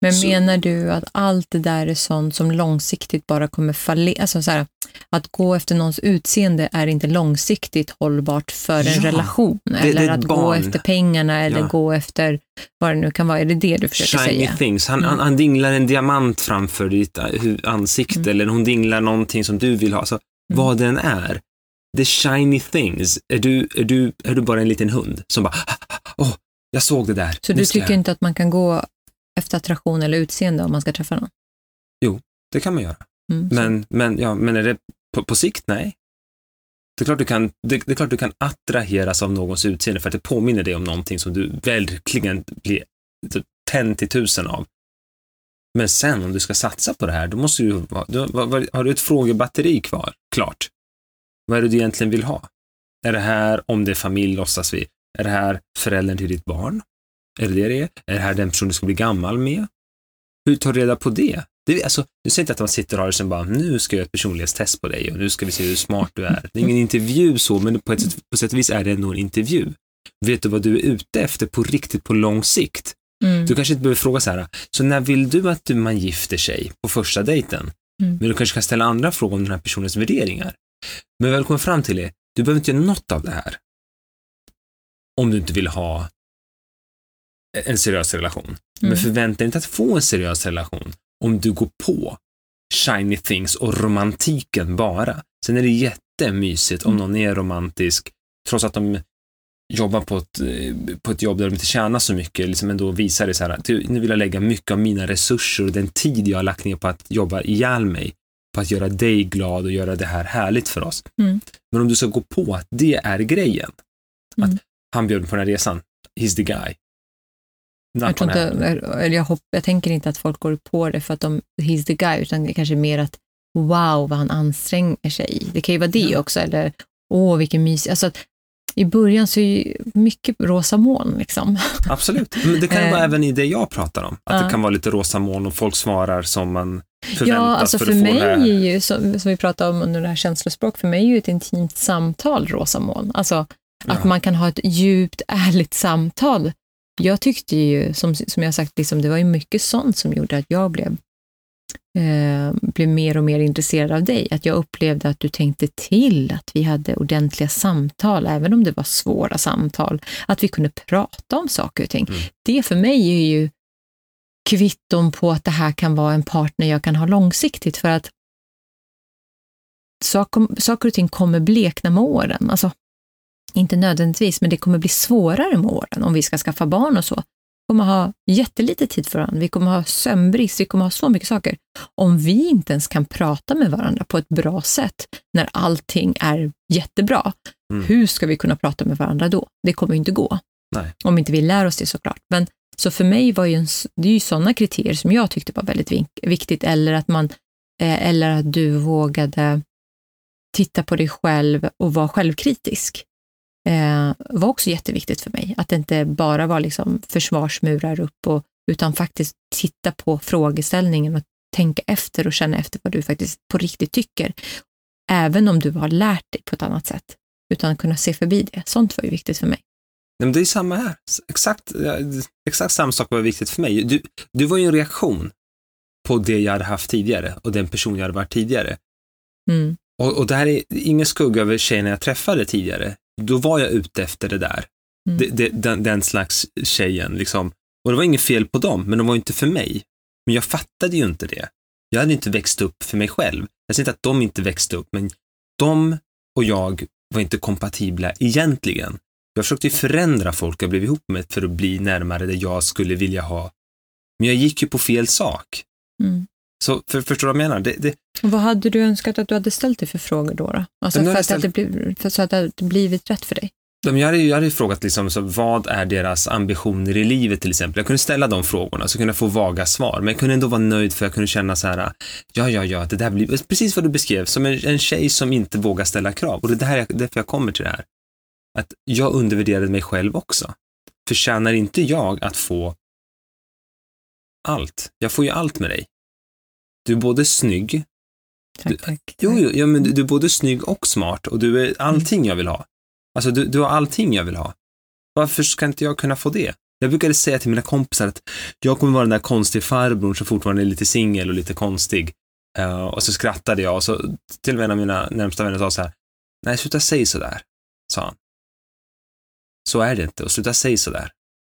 Men Så- menar du att allt det där är sånt som långsiktigt bara kommer fallera? Alltså så här, att gå efter någons utseende är inte långsiktigt hållbart för en Ja, relation. det eller är att ett gå barn. efter pengarna eller Ja. gå efter vad det nu kan vara. Är det det du försöker Shiny säga? things. Han, Mm. han, han dinglar en diamant framför ditt eh, ansikte Mm. eller hon dinglar någonting som du vill ha. Så vad den är. The shiny things. Är du, är, du, är du bara en liten hund som bara, åh, jag såg det där. Så Nu du tycker jag. inte att man kan gå efter attraktion eller utseende om man ska träffa någon? Det kan man göra. Mm. Men, men, ja, men är det på, på sikt? Nej. Det är, klart du kan, det, det är klart du kan attraheras av någons utseende för att det påminner dig om någonting som du verkligen blir tänd till tusen av. Men sen om du ska satsa på det här, då måste du, då, vad- vad- har du ett frågebatteri kvar, klart. Vad är det du egentligen vill ha? Är det här, om det är familj låtsas vi, är det här föräldern till ditt barn? Är det det det är? Är det här den person du ska bli gammal med? Hur tar du reda på det? det är, alltså, du säger inte att man sitter och har det som bara, nu ska jag göra ett personlighetstest på dig och nu ska vi se hur smart du är. Det är ingen intervju så, men på ett, sätt, på sätt och vis är det ändå en intervju. Vet du vad du är ute efter på riktigt på lång sikt? Mm. Du kanske inte behöver fråga så här, så när vill du att du, man gifter sig på första dejten? Mm. Men du kanske kan ställa andra frågor om den här personens värderingar. Men vad jag kommer fram till är, du behöver inte göra något av det här. Om du inte vill ha en seriös relation. Men Mm. förvänta dig inte att få en seriös relation om du går på shiny things och romantiken bara. Sen är det jättemysigt om Mm. någon är romantisk, trots att de jobbar på ett, på ett jobb där de inte tjänar så mycket, liksom ändå visar det så här, att nu vill jag lägga mycket av mina resurser och den tid jag har lagt ner på att jobba ihjäl mig, på att göra dig glad och göra det här härligt för oss. Mm. Men om du ska gå på att det är grejen, Mm. att han bjöd mig på den här resan, he's the guy. Not Jag, tror inte, eller jag, hopp, jag tänker inte att folk går på det för att de, he's the guy, utan det är kanske mer att wow vad han anstränger sig. Det kan ju vara det Ja. också, eller åh vilken mys. Alltså, att I början så är ju mycket rosa moln. Liksom. Absolut. Men det kan ju vara Eh. även i det jag pratar om. Att Ja. det kan vara lite rosa moln och folk svarar som man förväntas Ja, alltså för, för, mig är ju, som, som vi pratade om under det här känslospråk, för mig är ju ett intimt samtal rosa moln. Alltså Att Ja. man kan ha ett djupt, ärligt samtal. Jag tyckte ju, som, som jag sagt, liksom, det var ju mycket sånt som gjorde att jag blev, eh, blev mer och mer intresserad av dig. Att jag upplevde att du tänkte till, att vi hade ordentliga samtal, även om det var svåra samtal. Att vi kunde prata om saker och ting. Mm. Det för mig är ju kvitton på att det här kan vara en partner jag kan ha långsiktigt, för att saker, saker och ting kommer blekna med åren. Alltså, inte nödvändigtvis, men det kommer bli svårare med åren om vi ska skaffa barn och så. Vi kommer ha jättelite tid för varandra, vi kommer ha sömnbrist, vi kommer ha så mycket saker. Om vi inte ens kan prata med varandra på ett bra sätt när allting är jättebra, Mm. hur ska vi kunna prata med varandra då? Det kommer ju inte gå. Nej. Om inte vi lär oss det såklart. Men, så för mig var ju en, det är ju sådana kriterier som jag tyckte var väldigt viktigt, eller att, man, eh, eller att du vågade titta på dig själv och vara självkritisk. Eh, var också jätteviktigt för mig. Att det inte bara var liksom försvarsmurar upp, och, utan faktiskt titta på frågeställningen och tänka efter och känna efter vad du faktiskt på riktigt tycker. Även om du har lärt dig på ett annat sätt, utan kunna se förbi det. Sånt var ju viktigt för mig. Nej, men det är samma här. Exakt, exakt samma sak var viktigt för mig. Du, du var ju en reaktion på det jag hade haft tidigare och den person jag hade varit tidigare. Mm. Och, och det här är ingen skugga över tjejerna jag träffade tidigare. Då var jag ute efter det där. Mm. Det, det, den, den slags tjejen. Liksom. Och det var inget fel på dem, men de var inte för mig. Men jag fattade ju inte det. Jag hade inte växt upp för mig själv. Jag säger inte att de inte växte upp, men de och jag var inte kompatibla egentligen. Jag försökte förändra folk jag blev ihop med för att bli närmare det jag skulle vilja ha. Men jag gick ju på fel sak. Mm. Så för, förstår du vad jag menar? Det, det, Vad hade du önskat att du hade ställt dig för frågor då? då? Alltså för att, det blivit, för så att det hade blivit rätt för dig? Jag hade, ju- jag hade frågat liksom, så vad är deras ambitioner i livet till exempel. Jag kunde ställa de frågorna så kunde jag få vaga svar, men jag kunde ändå vara nöjd för jag kunde känna så här, ja, ja, ja, det där blir precis vad du beskrev, som en, en tjej som inte vågar ställa krav. Och det är det här jag, därför jag kommer till det här. Att jag undervärderade mig själv också. Förtjänar inte jag att få allt? Jag får ju allt med dig. Du är både snygg, Tack, Du- tack. Jo, jo, ja, men du, du är både snygg och smart och du är allting jag vill ha. Alltså, du, du har allting jag vill ha. Varför ska inte jag kunna få det? Jag brukade säga till mina kompisar att jag kommer vara den där konstiga farbrorn som fortfarande är lite singel och lite konstig. Eh, och så skrattade jag och så till och med en av mina närmsta vänner sa så här, nej, sluta säga så där, sa han. Så är det inte och sluta säga så där.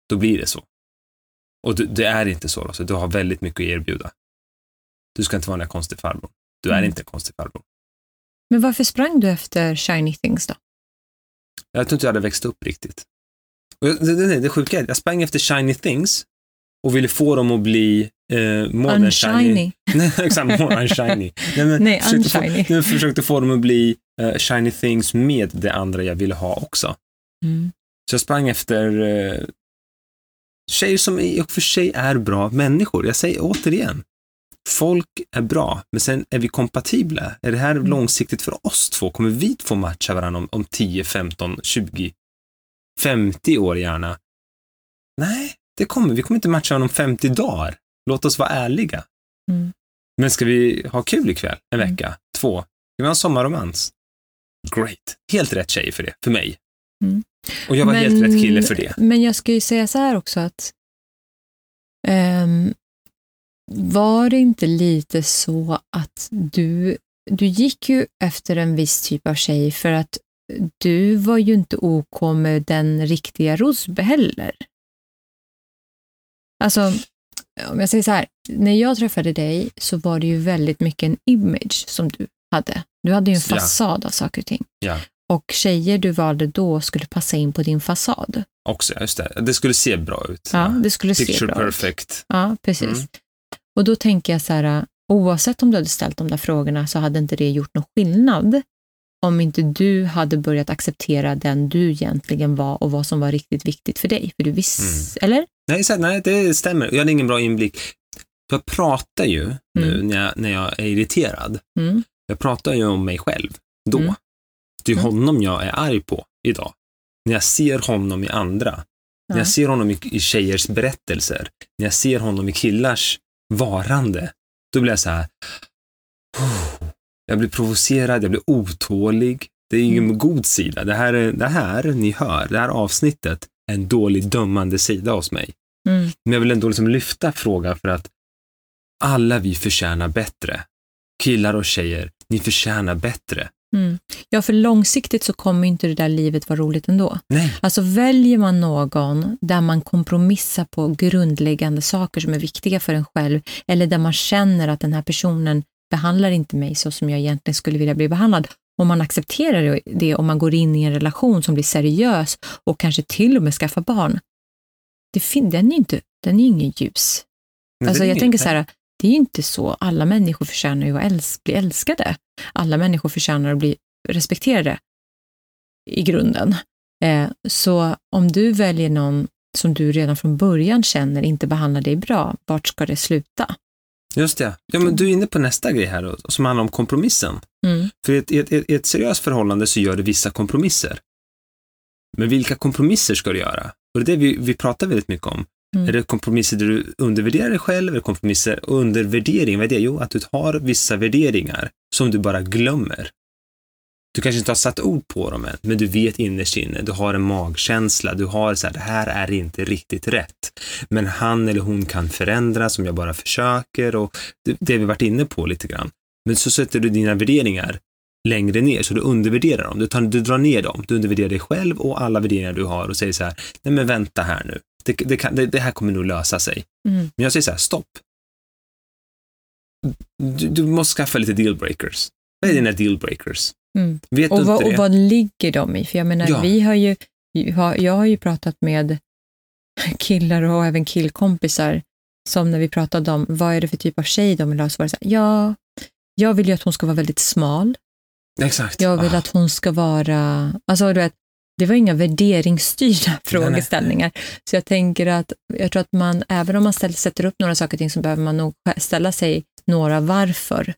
Då blir det så. Och du, det är inte så, då, så du har väldigt mycket att erbjuda. Du ska inte vara den där konstiga farbrorn. Du är Mm. inte en konstig farbror. Men varför sprang du efter shiny things då? Jag tror inte jag hade växt upp riktigt. Och det, det, det, sjuka är att jag sprang efter shiny things och ville få dem att bli eh, more. Unshiny. Nej, exakt, more unshiny. Nej, men Nej, försökte få, unshiny. jag försökte få dem att bli eh, shiny things med det andra jag ville ha också. Mm. Så jag sprang efter eh, tjejer som i och för sig är bra människor. Jag säger återigen, folk är bra, men sen är vi kompatibla. Är det här Mm. långsiktigt för oss två? Kommer vi få matcha varandra om, om 10, 15, 20, 50 år gärna? Nej, det kommer vi kommer inte matcha varandra om 50 dagar. Låt oss vara ärliga. Mm. Men ska vi ha kul ikväll, en Mm. vecka, två? Ska vi ha en sommarromans? Great. Helt rätt tjej för det, för mig. Mm. Och jag var helt rätt kille för det. Men jag ska ju säga så här också att ehm, var det inte lite så att du, du gick ju efter en viss typ av tjej för att du var ju inte OK med den riktiga Rosbe heller. Alltså, om jag säger så här, när jag träffade dig så var det ju väldigt mycket en image som du hade. Du hade ju en Ja. fasad av saker och ting. Ja. Och tjejer du valde då skulle passa in på din fasad. Också, just det. Det skulle se bra ut. Ja, det skulle se Picture bra ut. perfect. Ja, precis. Mm. Och då tänker jag så här, oavsett om du hade ställt de där frågorna så hade inte det gjort någon skillnad om inte du hade börjat acceptera den du egentligen var och vad som var riktigt viktigt för dig. För du visste, eller? Nej, så, nej, det stämmer. Jag hade ingen bra inblick. Jag pratar ju nu Mm. när, jag, när jag är irriterad. Mm. Jag pratar ju om mig själv då. Mm. Det är Mm. honom jag är arg på idag. När jag ser honom i andra. När Ja. jag ser honom i, i tjejers berättelser. När jag ser honom i killars varande. Då blir jag så här. Jag blir provocerad, jag blir otålig. Det är ingen Mm. god sida. Det här, är, det här ni hör, det här avsnittet, är en dålig dömande sida hos mig. Mm. Men jag vill ändå liksom lyfta frågan för att alla vi förtjänar bättre. Killar och tjejer, ni förtjänar bättre. Mm. Ja, för långsiktigt så kommer inte det där livet vara roligt ändå. Nej, Alltså väljer man någon där man kompromissar på grundläggande saker som är viktiga för en själv, eller där man känner att den här personen behandlar inte mig så som jag egentligen skulle vilja bli behandlad, om man accepterar det om man går in i en relation som blir seriös och kanske till och med skaffar barn, det fin- den är inte, den är ingen ljus. Alltså jag tänker så här, det är ju inte så. Alla människor förtjänar ju att äls- bli älskade. Alla människor förtjänar att bli respekterade i grunden. Eh, så om du väljer någon som du redan från början känner inte behandlar dig bra, vart ska det sluta? Just det. Ja, men du är inne på nästa grej här då, som handlar om kompromissen. Mm. För i ett, ett, i ett seriöst förhållande så gör du vissa kompromisser. Men vilka kompromisser ska du göra? Och det är det vi, vi pratar väldigt mycket om. Mm. Är det kompromisser där du undervärderar dig själv? Är det kompromisser undervärdering? Vad är det? Jo, att du har vissa värderingar som du bara glömmer. Du kanske inte har satt ord på dem än, men du vet innerst inne, du har en magkänsla, du har så här, det här är inte riktigt rätt. Men han eller hon kan förändras om jag bara försöker och det, det vi varit inne på lite grann. Men så sätter du dina värderingar längre ner, så du undervärderar dem. Du, tar, du drar ner dem. Du undervärderar dig själv och alla värderingar du har och säger så här, nej men vänta här nu. Det, det, kan, det, det här kommer nog lösa sig. Mm. Men jag säger så här, stopp. Du, du måste skaffa lite dealbreakers. Vad är dina dealbreakers? Mm. Och, vad, och vad ligger de i? För jag menar, Ja. vi har ju, jag har ju pratat med killar och även killkompisar som när vi pratade om vad är det för typ av tjej de vill ha, så var det så här, ja, jag vill ju att hon ska vara väldigt smal. Exakt. Jag vill Ah, att hon ska vara, alltså du vet, det var inga värderingsstyrda frågeställningar. Så jag tänker att, jag tror att man, även om man ställer, sätter upp några saker och ting så behöver man nog ställa sig några varför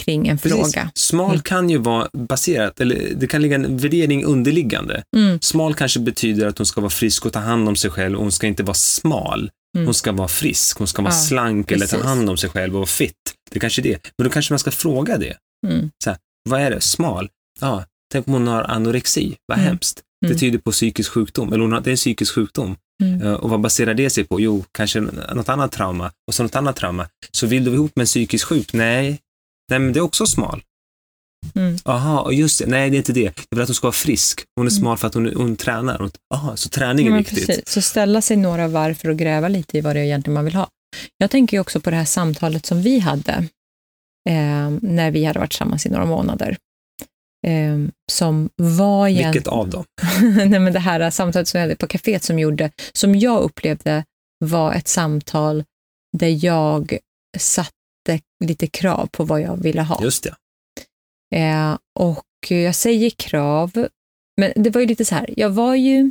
kring en Precis. fråga. Smal Mm. kan ju vara baserat, eller det kan ligga en värdering underliggande. Mm, Smal kanske betyder att hon ska vara frisk och ta hand om sig själv och hon ska inte vara smal. Mm. Hon ska vara frisk, hon ska vara Ja, slank eller ta precis. hand om sig själv och vara fit. Det kanske är det. Men då kanske man ska fråga det. mm, Vad är det? Smal? Ja, tänk om hon har anorexi. Vad Mm. hemskt. Det Mm. tyder på psykisk sjukdom. Eller hon är en psykisk sjukdom. mm. Eh, Och vad baserar det sig på? Jo, kanske något annat trauma. Och så något annat trauma. Så vill du ihop med en psykisk sjuk? Nej. Nej, men det är också smal. Mm. Aha, och just det. Nej, det är inte det. Är för att hon ska vara frisk. Hon är smal för att hon, hon tränar. Och- Aha, så träning är Ja, viktigt. precis. Så ställa sig några varför och gräva lite i vad det är egentligen man vill ha. Jag tänker ju också på det här samtalet som vi hade eh, när vi hade varit tillsammans i några månader. Eh, som var. Vilket av dem? Nej, men det här samtalet som jag hade på kaféet som gjorde, som jag upplevde var ett samtal där jag satte lite krav på vad jag ville ha. Just det. Eh, och jag säger krav, men det var ju lite så här, jag var ju,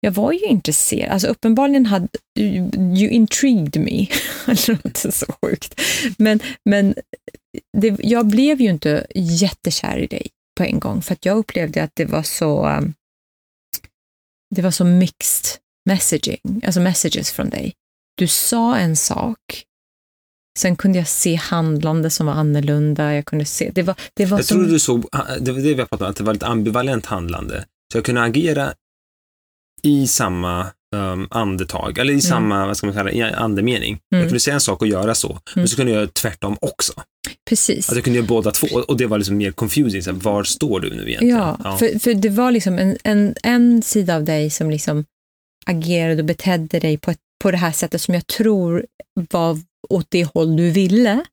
jag var ju intresserad, alltså uppenbarligen hade, you intrigued me, det låter så sjukt, men, men det, jag blev ju inte jättekär i dig på en gång, för att jag upplevde att det var så, um, det var så mixed messaging, alltså messages från dig. Du sa en sak, Sen kunde jag se handlande som var annorlunda. Jag kunde se, det var, det var Jag som, tror du såg, det var det vi har pratat om, att det var lite ambivalent handlande. Så jag kunde agera i samma um, andetag, eller i samma, vad ska man kalla det, andemening. Jag Mm. kunde säga en sak och göra så, Mm. men så kunde jag göra tvärtom också. Precis. Att jag kunde göra båda två, och det var liksom mer confusing. Så här, var står du nu egentligen? Ja, För, för det var liksom en, en, en sida av dig som liksom agerade och betedde dig på, ett, på det här sättet som jag tror var åt det håll du ville.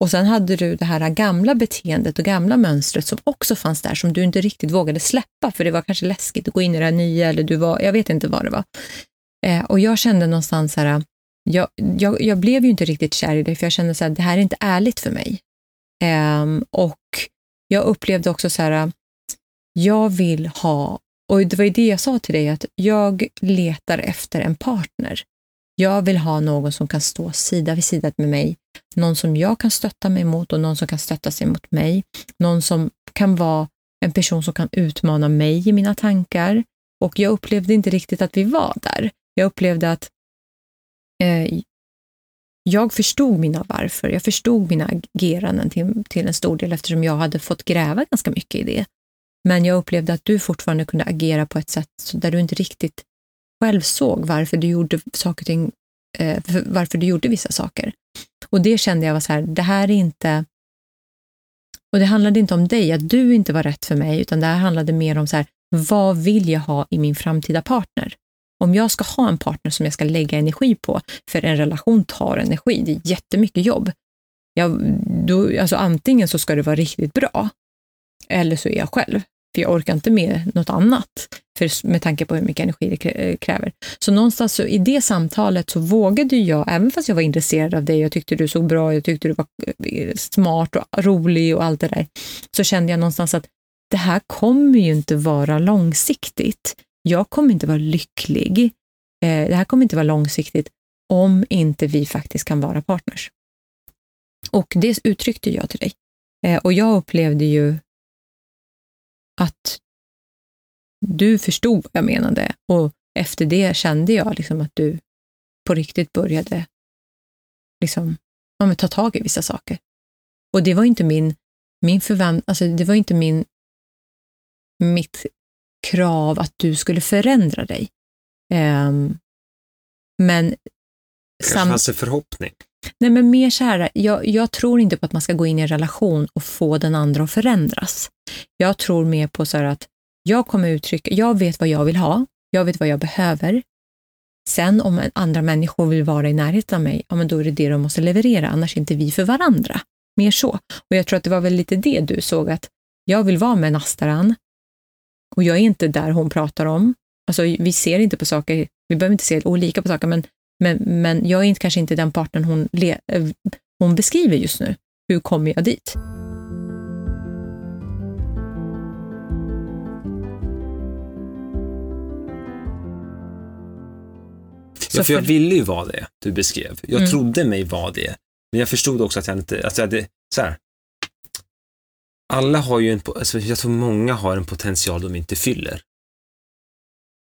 Och sen hade du det här gamla beteendet och gamla mönstret som också fanns där som du inte riktigt vågade släppa för det var kanske läskigt att gå in i det här nya eller du var, jag vet inte vad det var. Eh, och jag kände någonstans så här, jag, jag, jag blev ju inte riktigt kär i dig för jag kände så här, det här är inte ärligt för mig. Eh, och jag upplevde också så här, jag vill ha, och det var ju det jag sa till dig, att jag letar efter en partner. Jag vill ha någon som kan stå sida vid sida med mig, någon som jag kan stötta mig mot och någon som kan stötta sig mot mig. Någon som kan vara en person som kan utmana mig i mina tankar. Och jag upplevde inte riktigt att vi var där. Jag upplevde att eh, jag förstod mina varför. Jag förstod mina ageranden till, till en stor del eftersom jag hade fått gräva ganska mycket i det. Men jag upplevde att du fortfarande kunde agera på ett sätt där du inte riktigt själv såg varför du gjorde saker och ting, eh, varför du gjorde vissa saker. Och det kände jag var så här, det här är inte... Och det handlade inte om dig, att du inte var rätt för mig, utan det här handlade mer om så här, vad vill jag ha i min framtida partner? Om jag ska ha en partner som jag ska lägga energi på, för en relation tar energi, det är jättemycket jobb. Jag, då, alltså antingen så ska det vara riktigt bra, eller så är jag själv. För jag orkar inte med något annat, för, med tanke på hur mycket energi det eh, kräver. Så någonstans så, i det samtalet så vågade jag, även fast jag var intresserad av dig, jag tyckte du såg bra, jag tyckte du var eh, smart och rolig och allt det där, så kände jag någonstans att det här kommer ju inte vara långsiktigt. Jag kommer inte vara lycklig. Eh, det här kommer inte vara långsiktigt om inte vi faktiskt kan vara partners. Och det uttryckte jag till dig. Och jag upplevde ju att du förstod vad jag menade och efter det kände jag liksom att du på riktigt började liksom, ja, men ta tag i vissa saker. Och det var inte min, min förvänt, alltså det var inte min, mitt krav att du skulle förändra dig. Ehm, men Kanske sam- fanns en förhoppning. Nej, men mer så här, jag, jag tror inte på att man ska gå in i en relation och få den andra att förändras. Jag tror mer på så här att jag kommer uttrycka, jag vet vad jag vill ha, jag vet vad jag behöver. Sen om andra människor vill vara i närheten av mig, ja men då är det det de måste leverera, annars är inte vi för varandra. Mer så. Och jag tror att det var väl lite det du såg, att jag vill vara med Nastaran och jag är inte där hon pratar om. Alltså vi ser inte på saker, vi behöver inte se olika på saker, men men, men jag är inte, kanske inte den partnern hon, le, eh, hon beskriver just nu. Hur kommer jag dit? Ja, för jag ville ju vara det du beskrev. Jag Mm. trodde mig vara det. Men jag förstod också att jag inte, alltså jag hade, så här. Alla har ju en, alltså jag tror många har en potential de inte fyller.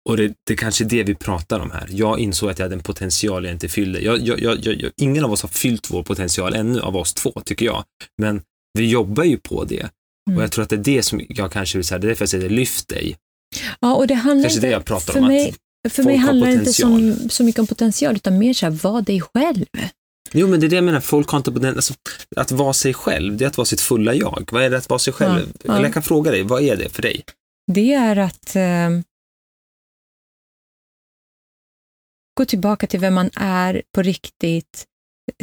Och det, det kanske är det vi pratar om här. Jag insåg att jag hade en potential jag inte fyllde. Jag, jag, jag, jag, ingen av oss har fyllt vår potential ännu, av oss två, tycker jag. Men vi jobbar ju på det. Mm. Och jag tror att det är det som jag kanske vill säga, det är därför jag säger lyft dig. Ja, och det handlar Kanske inte, det jag pratar för om. mig, att, för mig handlar det inte potential. som, så mycket om potential, utan mer så här, var dig själv. Jo, men det är det jag menar. Folk har inte den, alltså, att vara sig själv, det är att vara sitt fulla jag. Vad är det att vara sig själv? Ja, ja. Eller jag kan fråga dig, vad är det för dig? Det är att eh, gå tillbaka till vem man är på riktigt,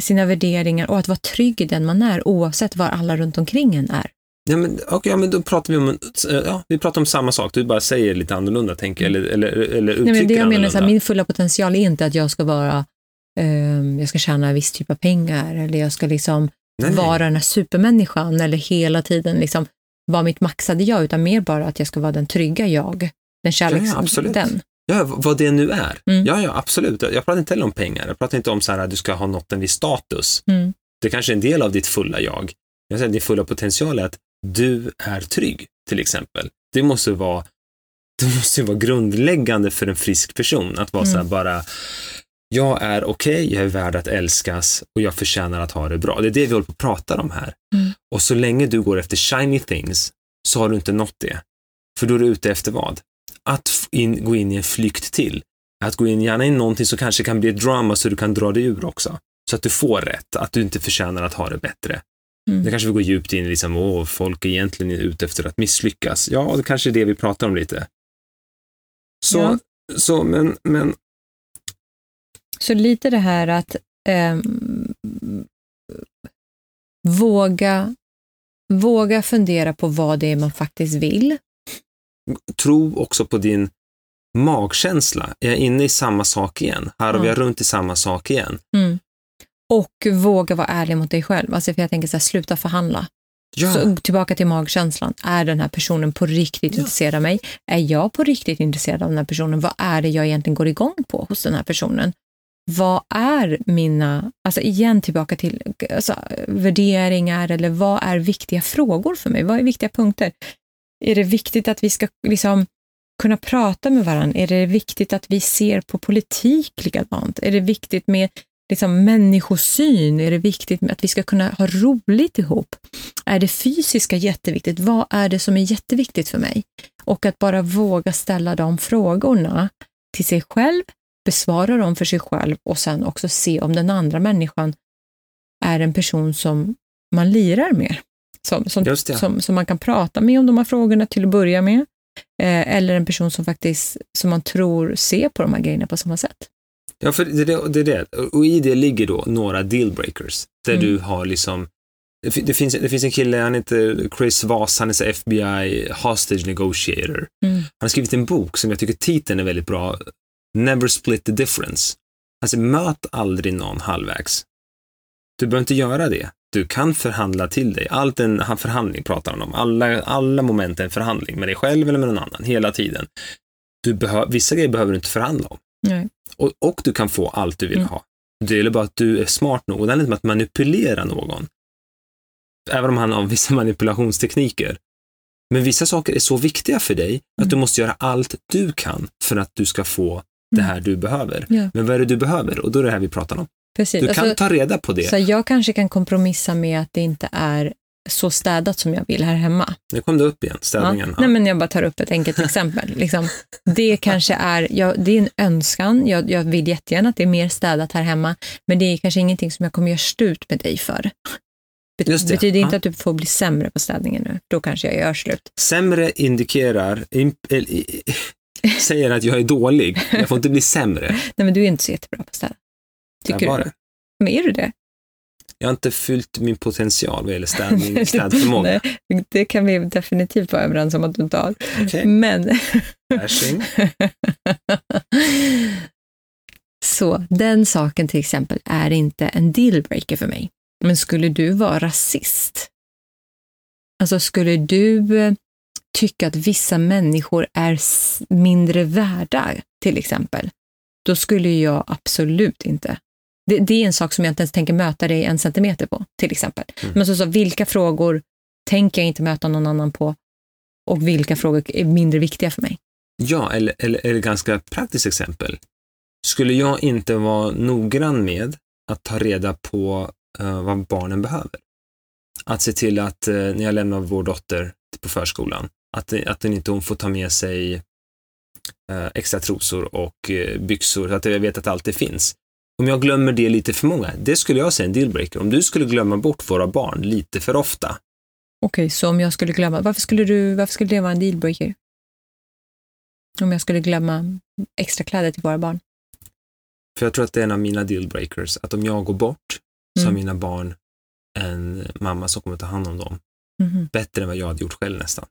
sina värderingar och att vara trygg i den man är, oavsett var alla runt omkring en är. Ja, men, okay, ja, men då pratar vi om, en- ja, vi pratar om samma sak, du bara säger lite annorlunda, tänker eller, eller, eller uttrycker Nej, men det jag menar, så här, annorlunda. min fulla potential är inte att jag ska vara, ehm, jag ska tjäna en viss typ av pengar eller jag ska liksom Nej, nej. vara den här supermänniskan eller hela tiden liksom vara mitt maxade jag, utan mer bara att jag ska vara den trygga jag, den kärleks... Ja, absolut. den. Ja, vad det nu är. Mm. Ja, ja, absolut. Jag pratar inte heller om pengar. Jag pratar inte om så här att du ska ha nått en viss status. Mm. Det kanske är en del av ditt fulla jag. Jag säger din fulla potential är att du är trygg, till exempel. Det måste vara, det måste vara grundläggande för en frisk person att vara så här Mm. bara, jag är okej, jag är värd att älskas och jag förtjänar att ha det bra. Det är det vi håller på att prata om här. Mm. Och så länge du går efter shiny things så har du inte nått det. För då är du ute efter vad? Att in, gå in i en flykt till. Att gå in gärna i någonting som kanske kan bli ett drama så du kan dra dig ur också. Så att du får rätt, att du inte förtjänar att ha det bättre. Mm. Det kanske vi går djupt in i, liksom, åh, folk är egentligen ute efter att misslyckas. Ja, det kanske är det vi pratar om lite. Så, Ja. så men, men Så lite det här att ehm, våga, våga fundera på vad det är man faktiskt vill. Tro också på din magkänsla. Är jag inne i samma sak igen? Harvar Ja. jag runt i samma sak igen? Och våga vara ärlig mot dig själv. Alltså för jag tänker så här, sluta förhandla. Ja, Så tillbaka till magkänslan. Är den här personen på riktigt Ja. intresserad av mig? Är jag på riktigt intresserad av den här personen? Vad är det jag egentligen går igång på hos den här personen? Vad är mina, alltså igen tillbaka till alltså, värderingar eller vad är viktiga frågor för mig? Vad är viktiga punkter? Är det viktigt att vi ska liksom kunna prata med varandra? Är det viktigt att vi ser på politik likadant? Är det viktigt med liksom, människosyn? Är det viktigt att vi ska kunna ha roligt ihop? Är det fysiska jätteviktigt? Vad är det som är jätteviktigt för mig? Och att bara våga ställa de frågorna till sig själv, besvara dem för sig själv och sen också se om den andra människan är en person som man lirar med. Som, som, som, som man kan prata med om de här frågorna till att börja med. Eh, eller en person som faktiskt, som man tror ser på de här grejerna på samma sätt. Ja, för det, det, det är det. Och i det ligger då några dealbreakers. Där mm. du har liksom det finns, det finns en kille, han heter Chris Voss, han är FBI hostage negotiator. Mm. Han har skrivit en bok som jag tycker titeln är väldigt bra, Never split the difference. Alltså möt aldrig någon halvvägs. Du behöver inte göra det. Du kan förhandla till dig. Allt en förhandling pratar han om. Alla, alla moment är en förhandling med dig själv eller med någon annan, hela tiden. Du behö, vissa grejer behöver du inte förhandla om. Nej. Och, och du kan få allt du vill mm. ha. Det gäller bara att du är smart nog. Och det handlar inte om att manipulera någon. Även om han har vissa manipulationstekniker. Men vissa saker är så viktiga för dig att mm. du måste göra allt du kan för att du ska få det mm. här du behöver. Ja. Men vad är det du behöver? Och då är det här vi pratar om. Precis. Du kan alltså, ta reda på det. Så jag kanske kan kompromissa med att det inte är så städat som jag vill här hemma. Nu kom det upp igen, städningen. Ja. Nej, men jag bara tar upp ett enkelt exempel. Liksom, det kanske är, ja, det är en önskan, jag, jag vill jättegärna att det är mer städat här hemma, men det är kanske ingenting som jag kommer göra slut med dig för. Det betyder inte ja. att du får bli sämre på städningen nu, då kanske jag gör slut. Sämre indikerar, imp, säger att jag är dålig, jag får inte bli sämre. Nej, men du är inte så jättebra på städa. Tycker jag var du? det. Men är du det? Jag har inte fyllt min potential vad gäller städning, städförmåga. Nej, det kan vi definitivt vara överens om att du inte har. Okay. Men... Så den saken till exempel är inte en dealbreaker för mig. Men skulle du vara rasist? Alltså skulle du eh, tycka att vissa människor är mindre värda, till exempel, då skulle jag absolut inte det, det, är en sak som jag inte ens tänker möta dig en centimeter på, till exempel. Mm. Men så, så, vilka frågor tänker jag inte möta någon annan på och vilka frågor är mindre viktiga för mig? Ja, eller, eller, eller ganska praktiskt exempel. Skulle jag inte vara noggrann med att ta reda på uh, vad barnen behöver? Att se till att uh, när jag lämnar vår dotter på förskolan, att, att den inte hon får ta med sig uh, extra trosor och byxor, så att jag vet att allt det finns. Om jag glömmer det lite för många, det skulle jag säga en dealbreaker. Om du skulle glömma bort våra barn lite för ofta. Okej, okay, så om jag skulle glömma, varför skulle, du, varför skulle det vara en dealbreaker? Om jag skulle glömma extra kläder till våra barn? För jag tror att det är en av mina dealbreakers, att om jag går bort så har mm. mina barn en mamma som kommer ta hand om dem. Mm. Bättre än vad jag hade gjort själv nästan.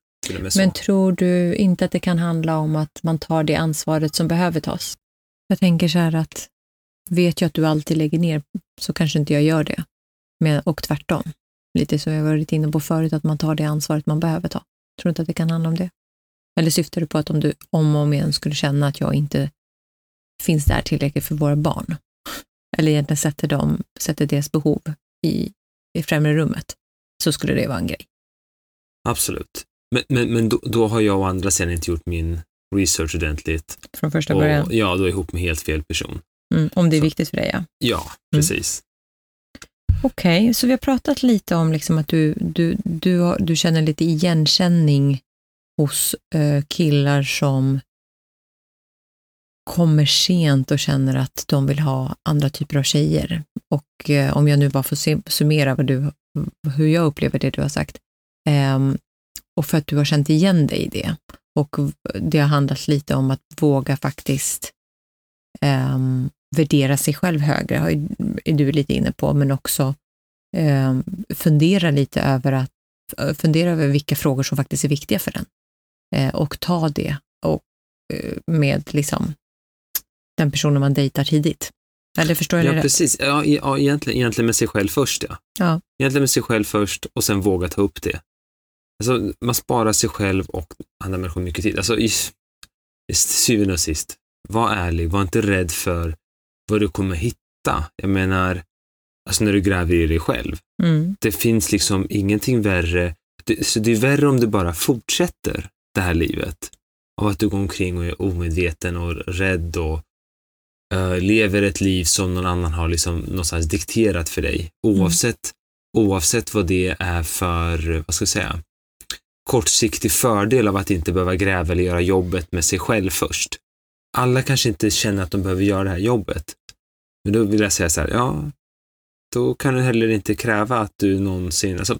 Men tror du inte att det kan handla om att man tar det ansvaret som behöver tas? Jag tänker så här att vet jag att du alltid lägger ner så kanske inte jag gör det. Men, och tvärtom. Lite som jag varit inne på förut, att man tar det ansvaret man behöver ta. Tror du inte att det kan handla om det? Eller syftar du på att om du om och om igen skulle känna att jag inte finns där tillräckligt för våra barn? Eller egentligen sätter, dem, sätter deras behov i, i främre rummet, så skulle det vara en grej. Absolut. Men, men, men då, då har jag å andra sidan inte gjort min research ordentligt. Från första början? Och, ja, då är jag ihop med helt fel person. Mm, om det är så. viktigt för dig, ja. Ja, mm. precis. Mm. Okej, okay, så vi har pratat lite om liksom att du, du, du, du känner lite igenkänning hos uh, killar som kommer sent och känner att de vill ha andra typer av tjejer. Och uh, om jag nu bara får se, summera vad du, hur jag upplever det du har sagt, um, och för att du har känt igen dig i det. Och det har handlat lite om att våga faktiskt um, värdera sig själv högre, är du lite inne på, men också eh, fundera lite över att fundera över vilka frågor som faktiskt är viktiga för den eh, och ta det och, eh, med liksom, den personen man dejtar tidigt. Eller förstår jag ja, det precis. Ja, ja egentligen, egentligen med sig själv först. Ja. ja. Egentligen med sig själv först och sen våga ta upp det. Alltså, man sparar sig själv och andra människor mycket tid. Alltså, i, i syvende och sist, var ärlig, var inte rädd för vad du kommer hitta. Jag menar, alltså när du gräver i dig själv. Mm. Det finns liksom ingenting värre. Det, så det är värre om du bara fortsätter det här livet. Av att du går omkring och är omedveten och rädd och eh, lever ett liv som någon annan har liksom någonstans dikterat för dig. Oavsett, oavsett vad det är för, vad ska jag säga, kortsiktig fördel av att inte behöva gräva eller göra jobbet med sig själv först. Alla kanske inte känner att de behöver göra det här jobbet. Men då vill jag säga så här, ja, då kan du heller inte kräva att du någonsin, alltså,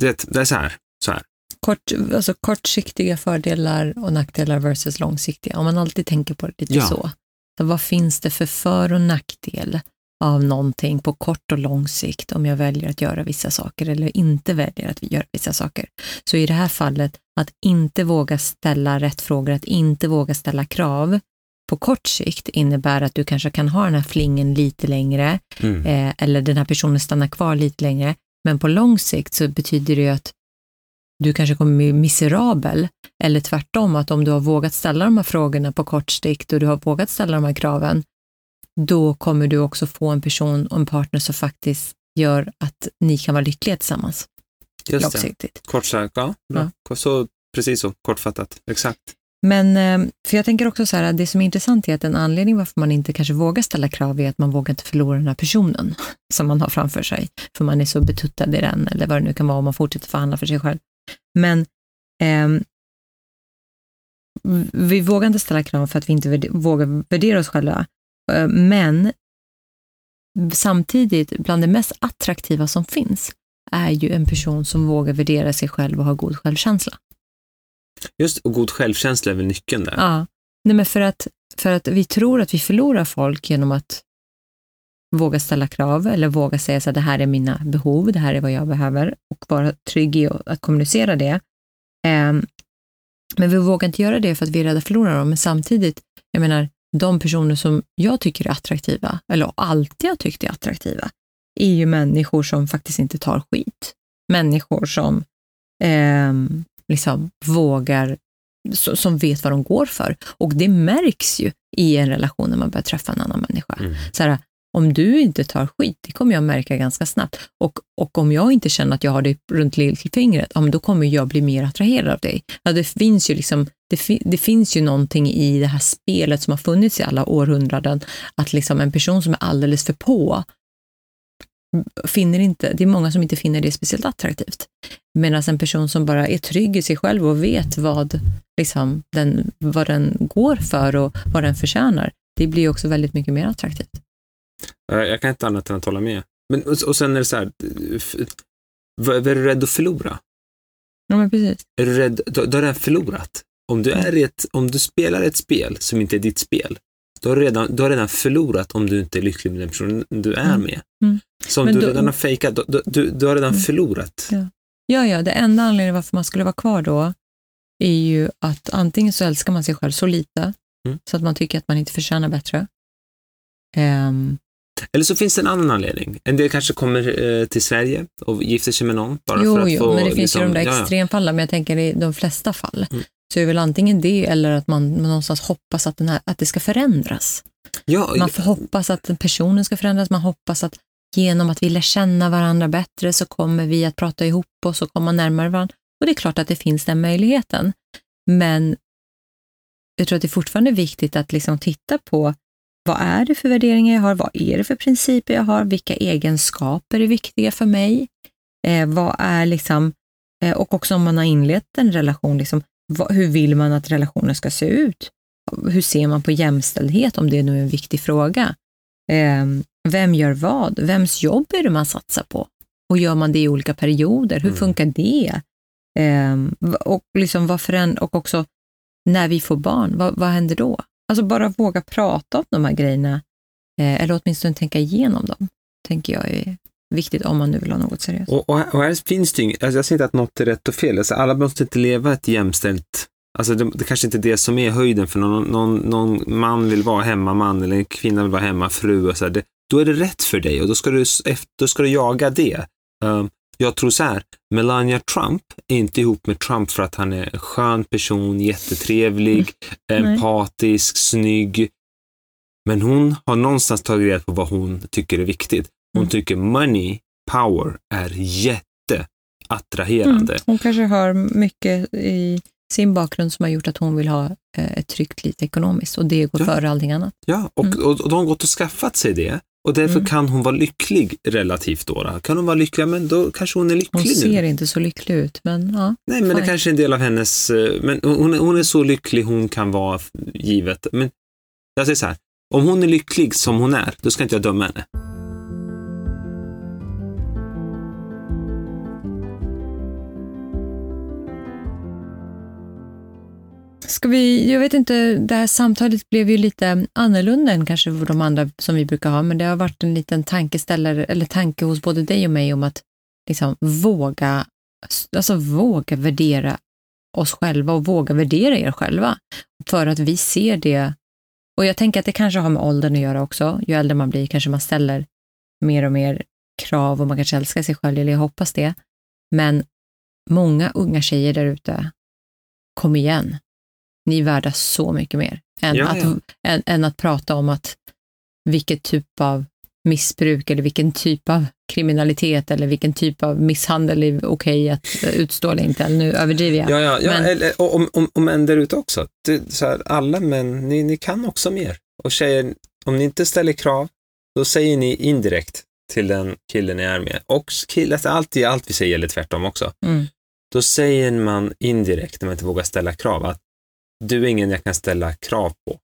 det, det är så här, så här. Kort, alltså kortsiktiga fördelar och nackdelar versus långsiktiga. Om man alltid tänker på det lite Ja. så. så. Vad finns det för för och nackdel av någonting på kort och lång sikt om jag väljer att göra vissa saker eller inte väljer att göra vissa saker. Så i det här fallet, att inte våga ställa rätt frågor, att inte våga ställa krav på kort sikt innebär att du kanske kan ha den här flingen lite längre Mm. eh, eller den här personen stannar kvar lite längre. Men på lång sikt så betyder det ju att du kanske kommer bli miserabel eller tvärtom att om du har vågat ställa de här frågorna på kort sikt och du har vågat ställa de här kraven, då kommer du också få en person och en partner som faktiskt gör att ni kan vara lyckliga tillsammans Just det. långsiktigt. Kort sagt, ja, bra. Så, precis så, kortfattat, exakt. Men eh, för jag tänker också så här, att det som är intressant är att en anledning varför man inte kanske vågar ställa krav är att man vågar inte förlora den här personen som man har framför sig, för man är så betuttad i den eller vad det nu kan vara om man fortsätter förhandla för sig själv. Men ehm, vi vågar inte ställa krav för att vi inte vågar värdera oss själva. Eh, Men samtidigt, bland det mest attraktiva som finns, är ju en person som vågar värdera sig själv och ha god självkänsla. Just och god självkänsla är väl nyckeln där. Ja, Nej, men för, att, för att vi tror att vi förlorar folk genom att våga ställa krav eller våga säga så här, det här är mina behov, det här är vad jag behöver och vara trygg i att kommunicera det. Ehm, men vi vågar inte göra det för att vi är rädda att förlora dem. Men samtidigt, jag menar, de personer som jag tycker är attraktiva, eller alltid har tyckt är attraktiva, är ju människor som faktiskt inte tar skit. Människor som ehm, liksom vågar, so- som vet vad de går för. Och det märks ju i en relation när man börjar träffa en annan människa. Mm. Så här, om du inte tar skit, det kommer jag märka ganska snabbt. Och, och om jag inte känner att jag har det runt lillfingret, ja, då kommer jag bli mer attraherad av dig. Ja, det, finns ju liksom, det, fi, det finns ju någonting i det här spelet som har funnits i alla århundraden, att liksom en person som är alldeles för på finner inte, det är många som inte finner det speciellt attraktivt. Medan en person som bara är trygg i sig själv och vet vad, liksom, den, vad den går för och vad den förtjänar, det blir också väldigt mycket mer attraktivt. Jag kan inte annat än att hålla med. Men, och, sen är det så här, vad är du rädd att förlora? Ja, men precis. Är du rädd, då, då har du redan förlorat. Om du, är ett, om du spelar ett spel som inte är ditt spel, då har du redan, du har redan förlorat om du inte är lycklig med den personen du är Mm. med. Mm. Så om Men du då- redan har fejkat, då, då, du, du har redan Mm. förlorat. Ja. Ja, ja, det enda anledningen varför man skulle vara kvar då är ju att antingen så älskar man sig själv så lite Mm. så att man tycker att man inte förtjänar bättre. Ehm, Eller så finns det en annan anledning. En del kanske kommer eh, till Sverige och gifter sig med någon. Bara för jo, att jo, få, men det finns liksom, ju de där ja, ja. extremfallen, men jag tänker i de flesta fall Mm. så är det väl antingen det eller att man, man någonstans hoppas att, den här, att det ska förändras. Ja, Man får hoppas att personen ska förändras, man hoppas att genom att vi lär känna varandra bättre så kommer vi att prata ihop oss och komma närmare varandra. Och det är klart att det finns den möjligheten. Men jag tror att det är fortfarande viktigt att liksom titta på vad är det för värderingar jag har? Vad är det för principer jag har? Vilka egenskaper är viktiga för mig? Eh, vad är liksom, eh, och också om man har inlett en relation, liksom, vad, hur vill man att relationen ska se ut? Hur ser man på jämställdhet om det nu är en viktig fråga? Eh, vem gör vad? Vems jobb är det man satsar på? Och gör man det i olika perioder? Hur Mm. funkar det? Eh, och, liksom vad föränd- och också när vi får barn, vad, vad händer då? Alltså bara våga prata om de här grejerna, eh, eller åtminstone tänka igenom dem, tänker jag är viktigt om man nu vill ha något seriöst. Och, och, här, och här finns det ju inget, alltså jag säger inte att något är rätt och fel. Alltså alla måste inte leva ett jämställt, alltså det, det kanske inte är det som är höjden för någon, någon, någon man vill vara hemmaman eller en kvinna vill vara hemmafru och så här, det, då är det rätt för dig och då ska du, efter- då ska du jaga det. Um, jag tror så här, Melania Trump är inte ihop med Trump för att han är en skön person, jättetrevlig, empatisk, snygg. Men hon har någonstans tagit reda på vad hon tycker är viktigt. Hon Mm. tycker money, power är jätteattraherande. Mm. Hon kanske har mycket i sin bakgrund som har gjort att hon vill ha eh, ett tryggt liv ekonomiskt och det går Ja. före allting annat. Ja, och, Mm. och de har gått och skaffat sig det. Och därför Mm. kan hon vara lycklig relativt då. Kan hon vara lycklig, men då kanske hon är Hon lycklig nu. ser inte så lycklig ut, men ja. Nej, men det fine. kanske är en del av hennes... eh, Men hon, är- hon är så lycklig hon kan vara givet. Men jag säger så här, om hon är lycklig som hon är, då ska inte jag döma henne. Ska vi, jag vet inte, det här samtalet blev ju lite annorlunda än kanske de andra som vi brukar ha, men det har varit en liten tankeställare, eller tanke hos både dig och mig om att liksom våga, alltså våga värdera oss själva och våga värdera er själva. För att vi ser det, och jag tänker att det kanske har med åldern att göra också. Ju äldre man blir kanske man ställer mer och mer krav och man kanske älskar sig själv, eller jag hoppas det. Men många unga tjejer där ute, kom igen. Ni är värda så mycket mer än, Ja, att, ja. Än, än att prata om att vilket typ av missbruk eller vilken typ av kriminalitet eller vilken typ av misshandel är okej att eh, utstå eller inte. Eller nu överdriver jag. Ja, ja, ja Men- eller, och, om, om, om män där ute också. Det, så här, alla män, ni, ni kan också mer. Och tjejer, om ni inte ställer krav, då säger ni indirekt till den killen ni är med. Och killar, alltid, allt vi säger eller tvärtom också. Mm. Då säger man indirekt, när man inte vågar ställa krav, att du är ingen jag kan ställa krav på.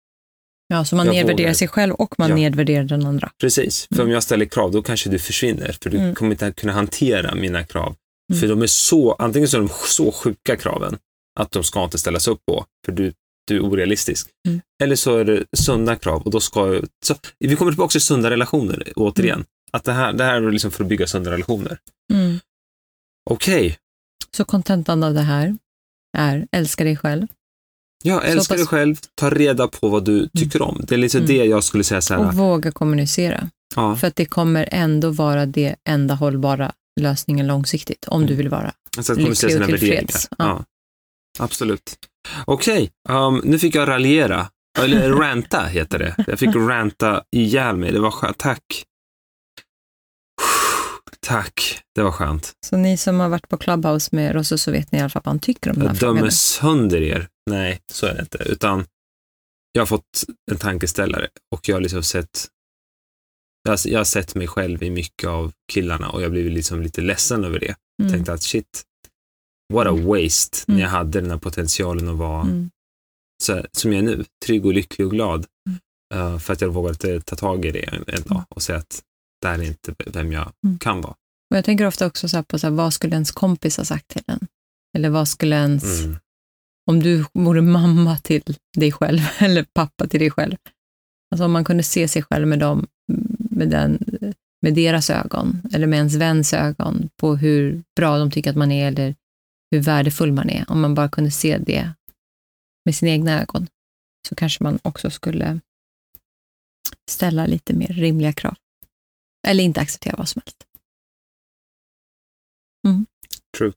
Ja, så man Jag nedvärderar vågar. sig själv och man Ja. nedvärderar den andra. Precis, för Mm. om jag ställer krav, då kanske du försvinner, för du Mm. kommer inte kunna hantera mina krav. Mm. För de är så, antingen så är de så sjuka kraven, att de ska inte ställas upp på, för du, du är orealistisk. Mm. Eller så är det sunda krav och då ska så, Vi kommer tillbaka till sunda relationer, återigen. Mm. Att det här, det här är liksom för att bygga sunda relationer. Mm. Okej, Så kontentan av det här är älska dig själv ja, älska dig själv, ta reda på vad du tycker om. Det är liksom Mm. det jag skulle säga så här. och våga kommunicera. ja, För att det kommer ändå vara det enda hållbara lösningen långsiktigt, om du vill vara. alltså att lycklig och tillfreds. Ja. Ja. Absolut. Okej, um, nu fick jag raljera. Eller ranta heter det. Jag fick ranta ihjäl mig. Det var skönt. Tack. Tack, det var skönt. Så ni som har varit på Clubhouse med Rosse så vet ni i alla fall vad han tycker om den här Jag dömer frågan. sönder er. Nej, så är det inte. Utan jag har fått en tankeställare och jag har liksom sett jag har, sett mig själv i mycket av killarna och jag blev liksom lite ledsen över det. Mm. Tänkte att shit, what a waste Mm. när jag hade den här potentialen att vara Mm. så, som jag är nu, trygg och lycklig och glad. Mm. Eh, för att jag vågat eh, ta tag i det en, en dag och säga att det här är inte vem jag Mm. kan vara. Och jag tänker ofta också så på så här, vad skulle ens kompis ha sagt till en? Eller vad skulle ens, Mm om du vore mamma till dig själv eller pappa till dig själv. Alltså om man kunde se sig själv med dem, med, den, med deras ögon eller med ens väns ögon på hur bra de tycker att man är eller hur värdefull man är. Om man bara kunde se det med sina egna ögon så kanske man också skulle ställa lite mer rimliga krav. Eller inte acceptera vad som helst. Mm. True.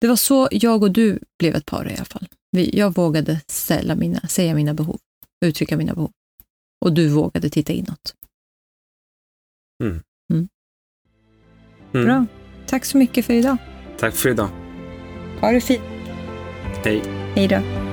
Det var så jag och du blev ett par i alla fall. Jag vågade ställa mina, säga mina behov, uttrycka mina behov. Och du vågade titta inåt. Mm. Bra. Tack så mycket för idag. Tack för idag. Ha det fint. Hej. Hej då.